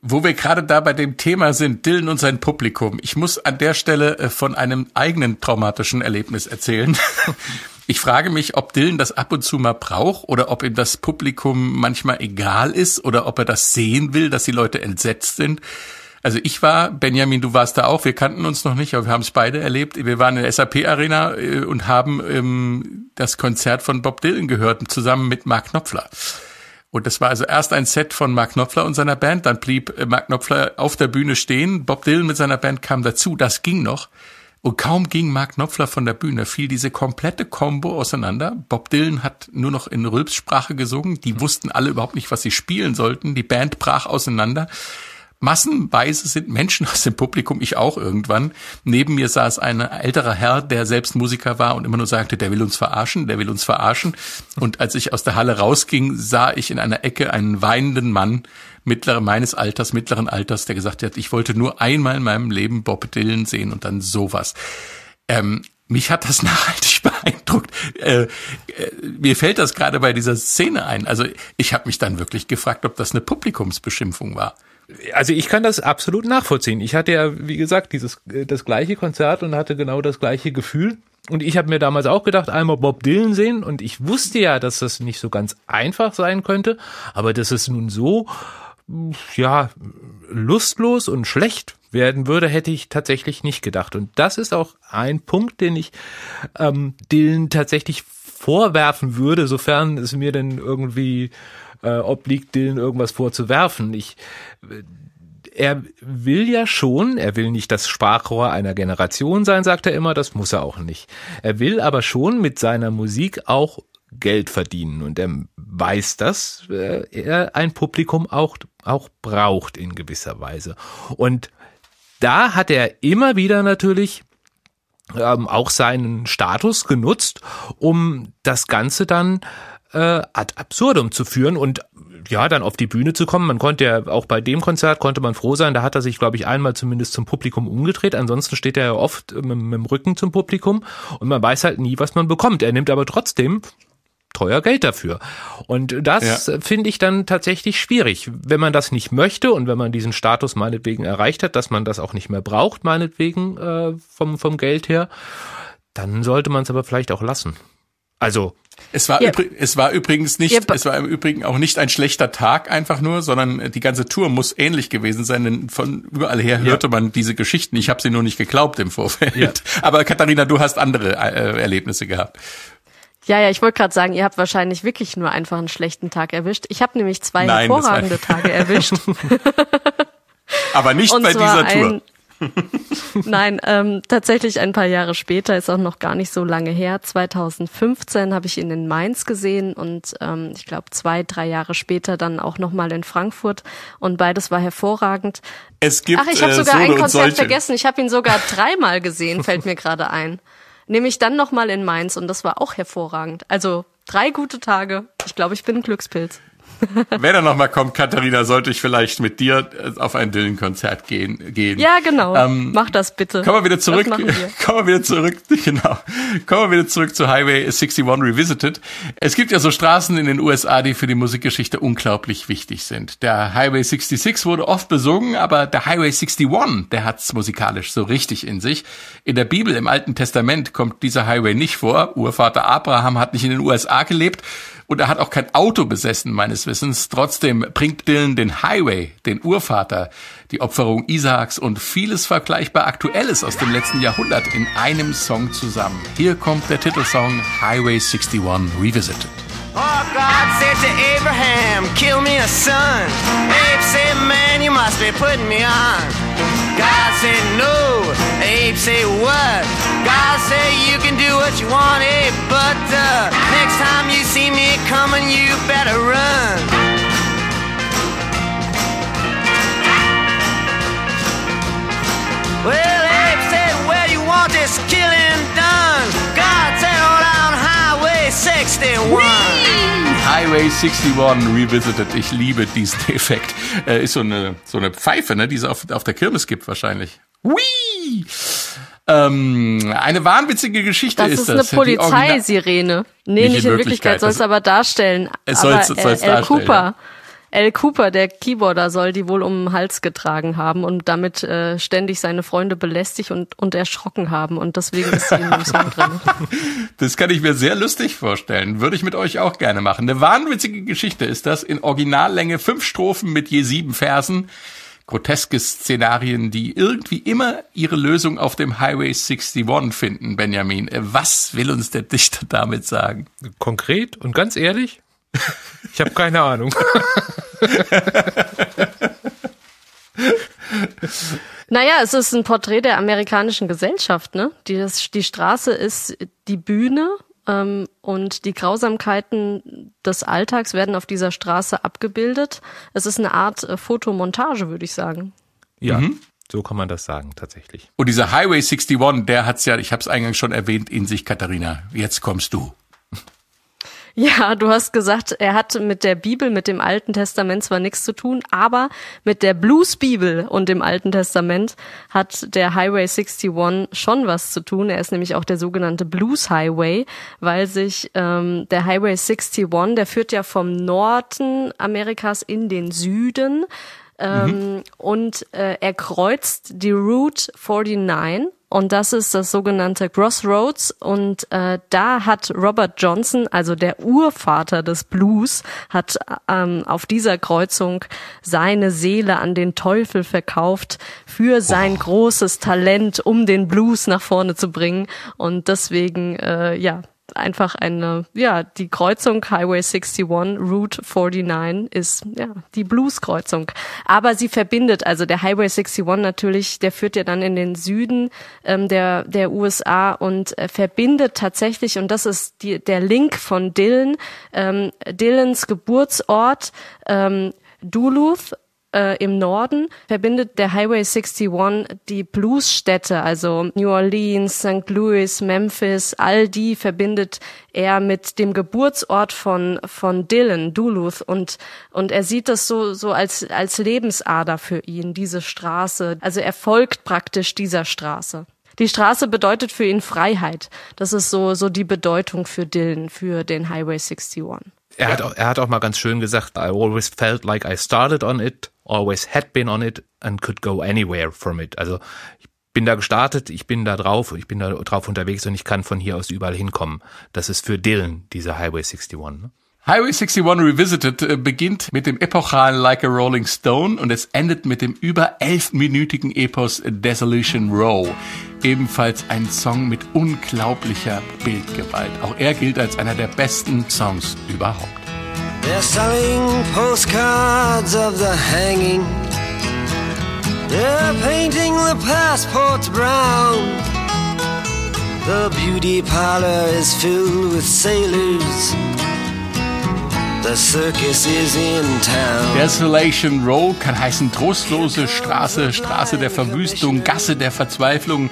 Wo wir gerade da bei dem Thema sind, Dylan und sein Publikum. Ich muss an der Stelle äh, von einem eigenen traumatischen Erlebnis erzählen. Ich frage mich, ob Dylan das ab und zu mal braucht oder ob ihm das Publikum manchmal egal ist oder ob er das sehen will, dass die Leute entsetzt sind. Also ich war, Benjamin, du warst da auch, wir kannten uns noch nicht, aber wir haben es beide erlebt. Wir waren in der SAP-Arena äh, und haben ähm, das Konzert von Bob Dylan gehört, zusammen mit Mark Knopfler. Und das war also erst ein Set von Mark Knopfler und seiner Band, dann blieb äh, Mark Knopfler auf der Bühne stehen, Bob Dylan mit seiner Band kam dazu, das ging noch. Und kaum ging Mark Knopfler von der Bühne, fiel diese komplette Combo auseinander. Bob Dylan hat nur noch in Rülpssprache gesungen. Die wussten alle überhaupt nicht, was sie spielen sollten. Die Band brach auseinander. Massenweise sind Menschen aus dem Publikum, ich auch irgendwann. Neben mir saß ein älterer Herr, der selbst Musiker war und immer nur sagte, der will uns verarschen, der will uns verarschen. Und als ich aus der Halle rausging, sah ich in einer Ecke einen weinenden Mann, mittleren, meines Alters, mittleren Alters, der gesagt hat, ich wollte nur einmal in meinem Leben Bob Dylan sehen und dann sowas. Ähm, mich hat das nachhaltig beeindruckt. Äh, äh, mir fällt das gerade bei dieser Szene ein. Also ich habe mich dann wirklich gefragt, ob das eine Publikumsbeschimpfung war. Also ich kann das absolut nachvollziehen. Ich hatte ja, wie gesagt, dieses äh, das gleiche Konzert und hatte genau das gleiche Gefühl. Und ich habe mir damals auch gedacht, einmal Bob Dylan sehen. Und ich wusste ja, dass das nicht so ganz einfach sein könnte. Aber dass es nun so, ja, lustlos und schlecht werden würde, hätte ich tatsächlich nicht gedacht. Und das ist auch ein Punkt, den ich ähm, Dylan tatsächlich vorwerfen würde, sofern es mir denn irgendwie äh, obliegt, Dylan irgendwas vorzuwerfen. Ich äh, er will ja schon, er will nicht das Sprachrohr einer Generation sein, sagt er immer, das muss er auch nicht. Er will aber schon mit seiner Musik auch Geld verdienen und er weiß, dass äh, er ein Publikum auch, auch braucht in gewisser Weise. Und da hat er immer wieder natürlich ähm, auch seinen Status genutzt, um das Ganze dann äh, ad absurdum zu führen und ja, dann auf die Bühne zu kommen. Man konnte ja auch bei dem Konzert konnte man froh sein, da hat er sich, glaube ich, einmal zumindest zum Publikum umgedreht. Ansonsten steht er ja oft mit, mit dem Rücken zum Publikum und man weiß halt nie, was man bekommt. Er nimmt aber trotzdem teuer Geld dafür. Und das ja. finde ich dann tatsächlich schwierig. Wenn man das nicht möchte und wenn man diesen Status meinetwegen erreicht hat, dass man das auch nicht mehr braucht, meinetwegen äh, vom, vom Geld her, dann sollte man es aber vielleicht auch lassen. Also es war, ja. es war übrigens nicht, ja, es war im Übrigen auch nicht ein schlechter Tag einfach nur, sondern die ganze Tour muss ähnlich gewesen sein, denn von überall her hörte ja. man diese Geschichten. Ich habe sie nur nicht geglaubt im Vorfeld. Aber Katharina, du hast andere äh, Erlebnisse gehabt. Ja, ja, ich wollte gerade sagen, ihr habt wahrscheinlich wirklich nur einfach einen schlechten Tag erwischt. Ich habe nämlich zwei Nein, hervorragende Tage erwischt. Aber nicht bei dieser Tour. Nein, ähm, tatsächlich ein paar Jahre später, ist auch noch gar nicht so lange her. 2015 habe ich ihn in Mainz gesehen und ähm, ich glaube zwei, drei Jahre später dann auch nochmal in Frankfurt und beides war hervorragend. Es gibt, Ach, ich habe äh, sogar ein Konzert vergessen. Ich habe ihn sogar dreimal gesehen, fällt mir gerade ein. Nämlich dann nochmal in Mainz und das war auch hervorragend. Also drei gute Tage. Ich glaube, ich bin ein Glückspilz. Wenn er nochmal kommt, Katharina, sollte ich vielleicht mit dir äh, auf ein Dylan-Konzert gehen, gehen. Ja, genau. Ähm, Mach das bitte. Kommen wir wieder zurück. Wir. Kommen wir wieder zurück. Genau. Kommen wir wieder zurück zu Highway 61 Revisited. Es gibt ja so Straßen in den USA, die für die Musikgeschichte unglaublich wichtig sind. Der Highway 66 wurde oft besungen, aber der Highway 61, der hat's musikalisch so richtig in sich. In der Bibel, im Alten Testament, kommt dieser Highway nicht vor. Urvater Abraham hat nicht in den USA gelebt und er hat auch kein Auto besessen, meines Wissens. Trotzdem bringt Dylan den Highway, den Urvater, die Opferung Isaaks und vieles vergleichbar Aktuelles aus dem letzten Jahrhundert in einem Song zusammen. Hier kommt der Titelsong Highway 61 Revisited. Oh, God said to Abraham, kill me a son. Abe said, man, you must be putting me on. God said, no. Abe said, what? God said, you can do what you want, Abe, but uh, next time you see me coming, you better run. Well, Abe said, where you want this killing done? 61. Highway 61 Revisited. Ich liebe diesen Effekt. Äh, ist so eine, so eine Pfeife, ne, die es auf, auf der Kirmes gibt wahrscheinlich. Whee! Ähm, eine wahnwitzige Geschichte das ist, ist das. Das ist eine Polizeisirene. Nee, nicht, nicht in Wirklichkeit, Wirklichkeit soll es aber darstellen. Es soll es darstellen. Cooper. Ja. Al Cooper, der Keyboarder, soll die wohl um den Hals getragen haben und damit äh, ständig seine Freunde belästigt und, und erschrocken haben. Und deswegen ist sie in dem Song drin. Das kann ich mir sehr lustig vorstellen. Würde ich mit euch auch gerne machen. Eine wahnwitzige Geschichte ist das. In Originallänge fünf Strophen mit je sieben Versen. groteske Szenarien, die irgendwie immer ihre Lösung auf dem Highway 61 finden, Benjamin. Äh, was will uns der Dichter damit sagen? Konkret und ganz ehrlich, ich habe keine Ahnung. Naja, es ist ein Porträt der amerikanischen Gesellschaft, ne? Die, das, die Straße ist die Bühne ähm, und die Grausamkeiten des Alltags werden auf dieser Straße abgebildet. Es ist eine Art äh, Fotomontage, würde ich sagen. Ja, so kann man das sagen, tatsächlich. Und dieser Highway 61, der hat's ja, ich habe es eingangs schon erwähnt, in sich, Katharina. Jetzt kommst du. Ja, du hast gesagt, er hat mit der Bibel, mit dem Alten Testament zwar nichts zu tun, aber mit der Blues-Bibel und dem Alten Testament hat der Highway 61 schon was zu tun. Er ist nämlich auch der sogenannte Blues Highway, weil sich ähm, der Highway 61, der führt ja vom Norden Amerikas in den Süden. Ähm, Und äh, er kreuzt die Route 49 und das ist das sogenannte Crossroads. Und äh, da hat Robert Johnson, also der Urvater des Blues, hat ähm, auf dieser Kreuzung seine Seele an den Teufel verkauft für sein großes Talent, um den Blues nach vorne zu bringen. Und deswegen, äh, ja, einfach eine, ja, die Kreuzung Highway 61, Route 49 ist, ja, die Blues-Kreuzung. Aber sie verbindet, also der Highway 61 natürlich, der führt ja dann in den Süden ähm, der, der USA und äh, verbindet tatsächlich, und das ist die, der Link von Dylan, ähm, Dylans Geburtsort, ähm, Duluth, äh, im Norden verbindet der Highway 61 die Bluesstädte, also New Orleans, St. Louis, Memphis, all die verbindet er mit dem Geburtsort von von Dylan, Duluth und und er sieht das so so als als Lebensader für ihn diese Straße. Also er folgt praktisch dieser Straße. Die Straße bedeutet für ihn Freiheit. Das ist so so die Bedeutung für Dylan für den Highway 61. Er, hat auch, er hat auch mal ganz schön gesagt, I always felt like I started on it, always had been on it and could go anywhere from it. Also ich bin da gestartet, ich bin da drauf, ich bin da drauf unterwegs und ich kann von hier aus überall hinkommen. Das ist für Dylan dieser Highway 61. Ne? Highway 61 Revisited äh, beginnt mit dem epochalen Like a Rolling Stone und es endet mit dem über elfminütigen Epos Dissolution Row. Ebenfalls ein Song mit unglaublicher Bildgewalt. Auch er gilt als einer der besten Songs überhaupt. They're selling postcards of the hanging. They're painting the passports brown. The beauty parlor is filled with sailors. The circus is in town. Desolation Row kann heißen trostlose Straße, Straße der Verwüstung, Gasse der Verzweiflung.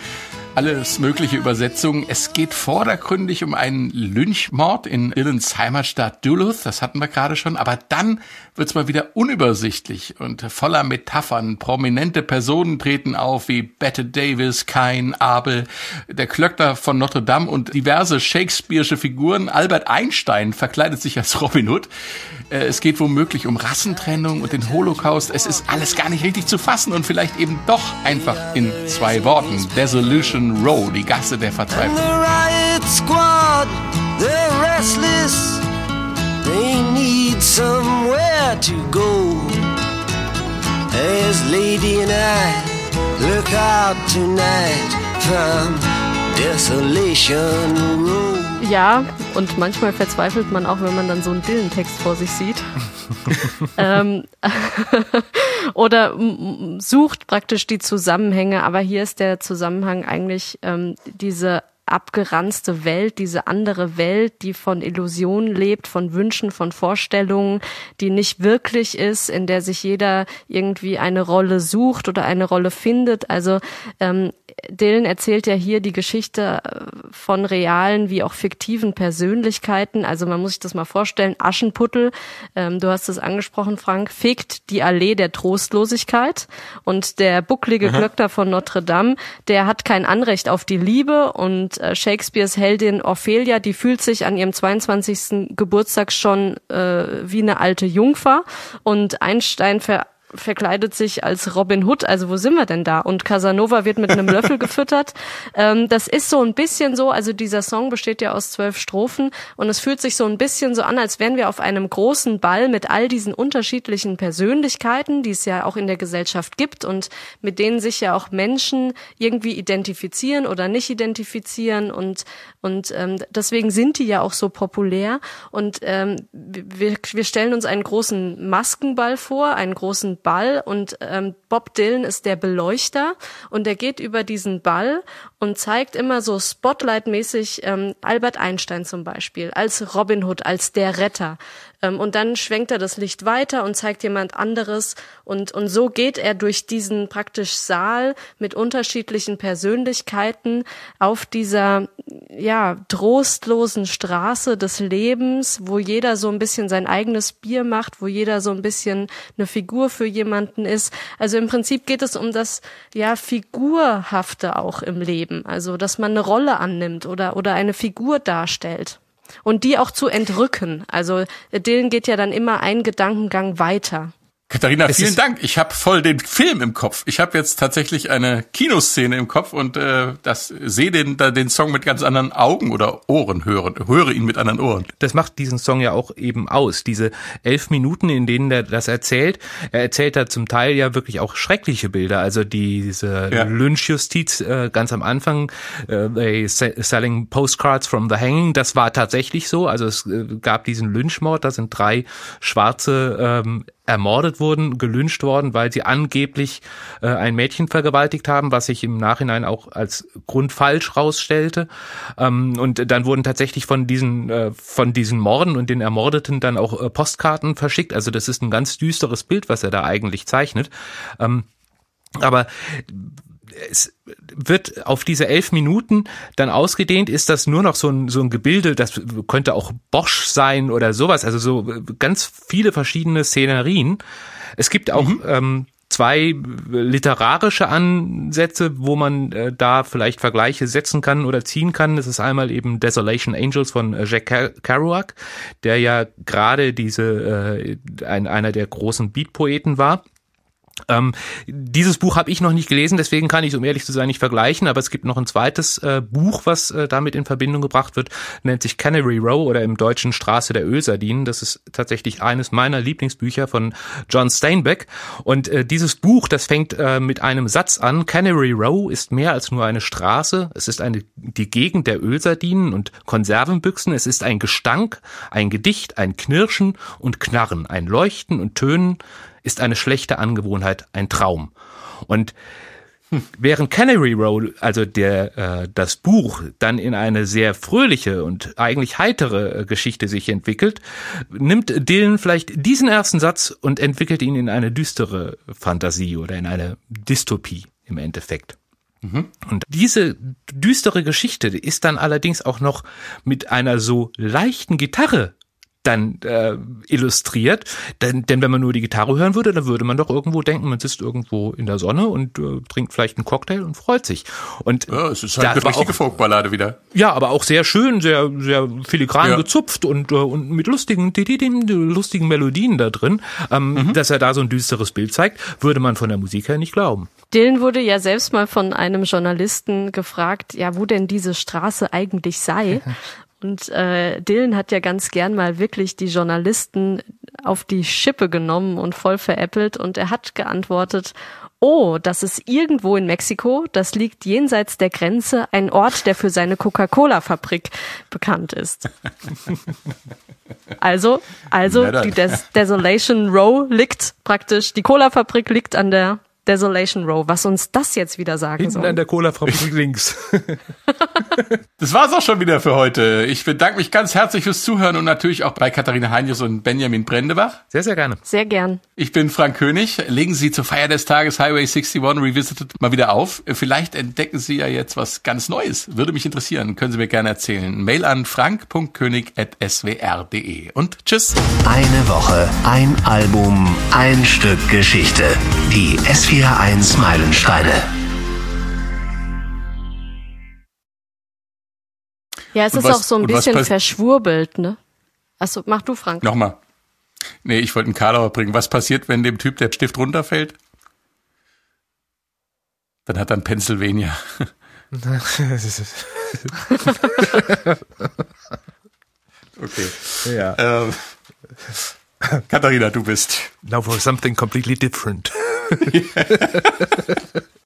Alles mögliche Übersetzungen. Es geht vordergründig um einen Lynchmord in Dylans Heimatstadt Duluth, das hatten wir gerade schon, aber dann wird's mal wieder unübersichtlich und voller Metaphern. Prominente Personen treten auf wie Bette Davis, Kain, Abel, der Klöckner von Notre Dame und diverse Shakespeare'sche Figuren. Albert Einstein verkleidet sich als Robin Hood. Äh, Es geht womöglich um Rassentrennung und den Holocaust. Es ist alles gar nicht richtig zu fassen und vielleicht eben doch einfach in zwei Worten. Dissolution Row, die Gasse der Verzweiflung. They need somewhere to go. As Lady and I look out tonight from Desolation Row. Ja, und manchmal verzweifelt man auch, wenn man dann so einen Dillentext vor sich sieht. ähm, oder sucht praktisch die Zusammenhänge, aber hier ist der Zusammenhang eigentlich ähm, diese abgeranzte Welt, diese andere Welt, die von Illusionen lebt, von Wünschen, von Vorstellungen, die nicht wirklich ist, in der sich jeder irgendwie eine Rolle sucht oder eine Rolle findet. Also ähm, Dylan erzählt ja hier die Geschichte äh, von realen wie auch fiktiven Persönlichkeiten. Also man muss sich das mal vorstellen. Aschenputtel, ähm, du hast es angesprochen, Frank, fegt die Allee der Trostlosigkeit und der bucklige Glöckner von Notre Dame, der hat kein Anrecht auf die Liebe und äh, Shakespeares Heldin Ophelia, die fühlt sich an ihrem 22. Geburtstag schon äh, wie eine alte Jungfer und Einstein ver verkleidet sich als Robin Hood. Also wo sind wir denn da? Und Casanova wird mit einem Löffel gefüttert. Ähm, das ist so ein bisschen so, also dieser Song besteht ja aus zwölf Strophen und es fühlt sich so ein bisschen so an, als wären wir auf einem großen Ball mit all diesen unterschiedlichen Persönlichkeiten, die es ja auch in der Gesellschaft gibt und mit denen sich ja auch Menschen irgendwie identifizieren oder nicht identifizieren und und ähm, deswegen sind die ja auch so populär und ähm, wir, wir stellen uns einen großen Maskenball vor, einen großen Ball und ähm, Bob Dylan ist der Beleuchter und er geht über diesen Ball und zeigt immer so Spotlight-mäßig ähm, Albert Einstein zum Beispiel als Robin Hood, als der Retter. Ähm, und dann schwenkt er das Licht weiter und zeigt jemand anderes und, und so geht er durch diesen praktisch Saal mit unterschiedlichen Persönlichkeiten auf dieser, ja, trostlosen Straße des Lebens, wo jeder so ein bisschen sein eigenes Bier macht, wo jeder so ein bisschen eine Figur für jemanden ist. Also im Prinzip geht es um das, ja, Figurhafte auch im Leben. Also dass man eine Rolle annimmt oder, oder eine Figur darstellt. Und die auch zu entrücken. Also Dylan geht ja dann immer einen Gedankengang weiter. Katharina, vielen Dank. Ich habe voll den Film im Kopf. Ich habe jetzt tatsächlich eine Kinoszene im Kopf und äh, das sehe den da den Song mit ganz anderen Augen oder Ohren hören, höre ihn mit anderen Ohren. Das macht diesen Song ja auch eben aus. Diese elf Minuten, in denen er das erzählt. Er erzählt da zum Teil ja wirklich auch schreckliche Bilder. Also diese ja. Lynchjustiz äh, ganz am Anfang, äh, they selling postcards from the hanging. Das war tatsächlich so. Also es äh, gab diesen Lynchmord. Da sind drei schwarze ähm, ermordet wurden, gelünscht worden, weil sie angeblich äh, ein Mädchen vergewaltigt haben, was sich im Nachhinein auch als grundfalsch rausstellte. Ähm, und dann wurden tatsächlich von diesen äh, von diesen Morden und den Ermordeten dann auch äh, Postkarten verschickt. Also das ist ein ganz düsteres Bild, was er da eigentlich zeichnet. Ähm, aber es wird auf diese elf Minuten dann ausgedehnt, ist das nur noch so ein, so ein Gebilde, das könnte auch Bosch sein oder sowas, also so ganz viele verschiedene Szenerien. Es gibt auch mhm. ähm, zwei literarische Ansätze, wo man äh, da vielleicht Vergleiche setzen kann oder ziehen kann. Das ist einmal eben Desolation Angels von äh, Jack Kerouac, der ja gerade diese äh, ein, einer der großen Beat-Poeten war. Ähm, dieses Buch habe ich noch nicht gelesen, deswegen kann ich es, um ehrlich zu sein, nicht vergleichen, aber es gibt noch ein zweites äh, Buch, was äh, damit in Verbindung gebracht wird, nennt sich Canary Row oder im Deutschen Straße der Ölsardinen. Das ist tatsächlich eines meiner Lieblingsbücher von John Steinbeck. Und äh, dieses Buch, das fängt äh, mit einem Satz an, Canary Row ist mehr als nur eine Straße, es ist eine, die Gegend der Ölsardinen und Konservenbüchsen, es ist ein Gestank, ein Gedicht, ein Knirschen und Knarren, ein Leuchten und Tönen, ist eine schlechte Angewohnheit ein Traum. Und Während Canary Row, also der äh, das Buch, dann in eine sehr fröhliche und eigentlich heitere äh, Geschichte sich entwickelt, nimmt Dylan vielleicht diesen ersten Satz und entwickelt ihn in eine düstere Fantasie oder in eine Dystopie im Endeffekt. Mhm. Und diese düstere Geschichte ist dann allerdings auch noch mit einer so leichten Gitarre dann äh, illustriert. Denn, denn wenn man nur die Gitarre hören würde, dann würde man doch irgendwo denken, man sitzt irgendwo in der Sonne und äh, trinkt vielleicht einen Cocktail und freut sich. Und ja, es ist halt eine richtige Folkballade wieder. Ja, aber auch sehr schön, sehr sehr filigran ja. gezupft und äh, und mit lustigen lustigen Melodien da drin, ähm, mhm. dass er da so ein düsteres Bild zeigt, würde man von der Musik her nicht glauben. Dylan wurde ja selbst mal von einem Journalisten gefragt, ja, wo denn diese Straße eigentlich sei. Und äh, Dylan hat ja ganz gern mal wirklich die Journalisten auf die Schippe genommen und voll veräppelt. Und er hat geantwortet, oh, das ist irgendwo in Mexiko, das liegt jenseits der Grenze, ein Ort, der für seine Coca-Cola-Fabrik bekannt ist. Also, also die Des Desolation Row liegt praktisch, die Cola-Fabrik liegt an der Desolation Row, was uns das jetzt wieder sagen Hinten soll. an der Cola-Fabrik links. das war's auch schon wieder für heute. Ich bedanke mich ganz herzlich fürs Zuhören und natürlich auch bei Katharina Heinjes und Benjamin Brendebach. Sehr, sehr gerne. Sehr gern. Ich bin Frank König. Legen Sie zur Feier des Tages Highway 61 Revisited mal wieder auf. Vielleicht entdecken Sie ja jetzt was ganz Neues. Würde mich interessieren. Können Sie mir gerne erzählen. Mail an frank.könig.swr.de. Und tschüss. Eine Woche, ein Album, ein Stück Geschichte. Die SWR 441 Meilensteine. Ja, es ist was, auch so ein bisschen verschwurbelt, ne? Achso, mach du, Frank. Nochmal. Nee, ich wollte einen Karlauer bringen. Was passiert, wenn dem Typ der Stift runterfällt? Dann hat er ein Pennsylvania. okay. ja. Ähm, Katharina, du bist. Now for something completely different.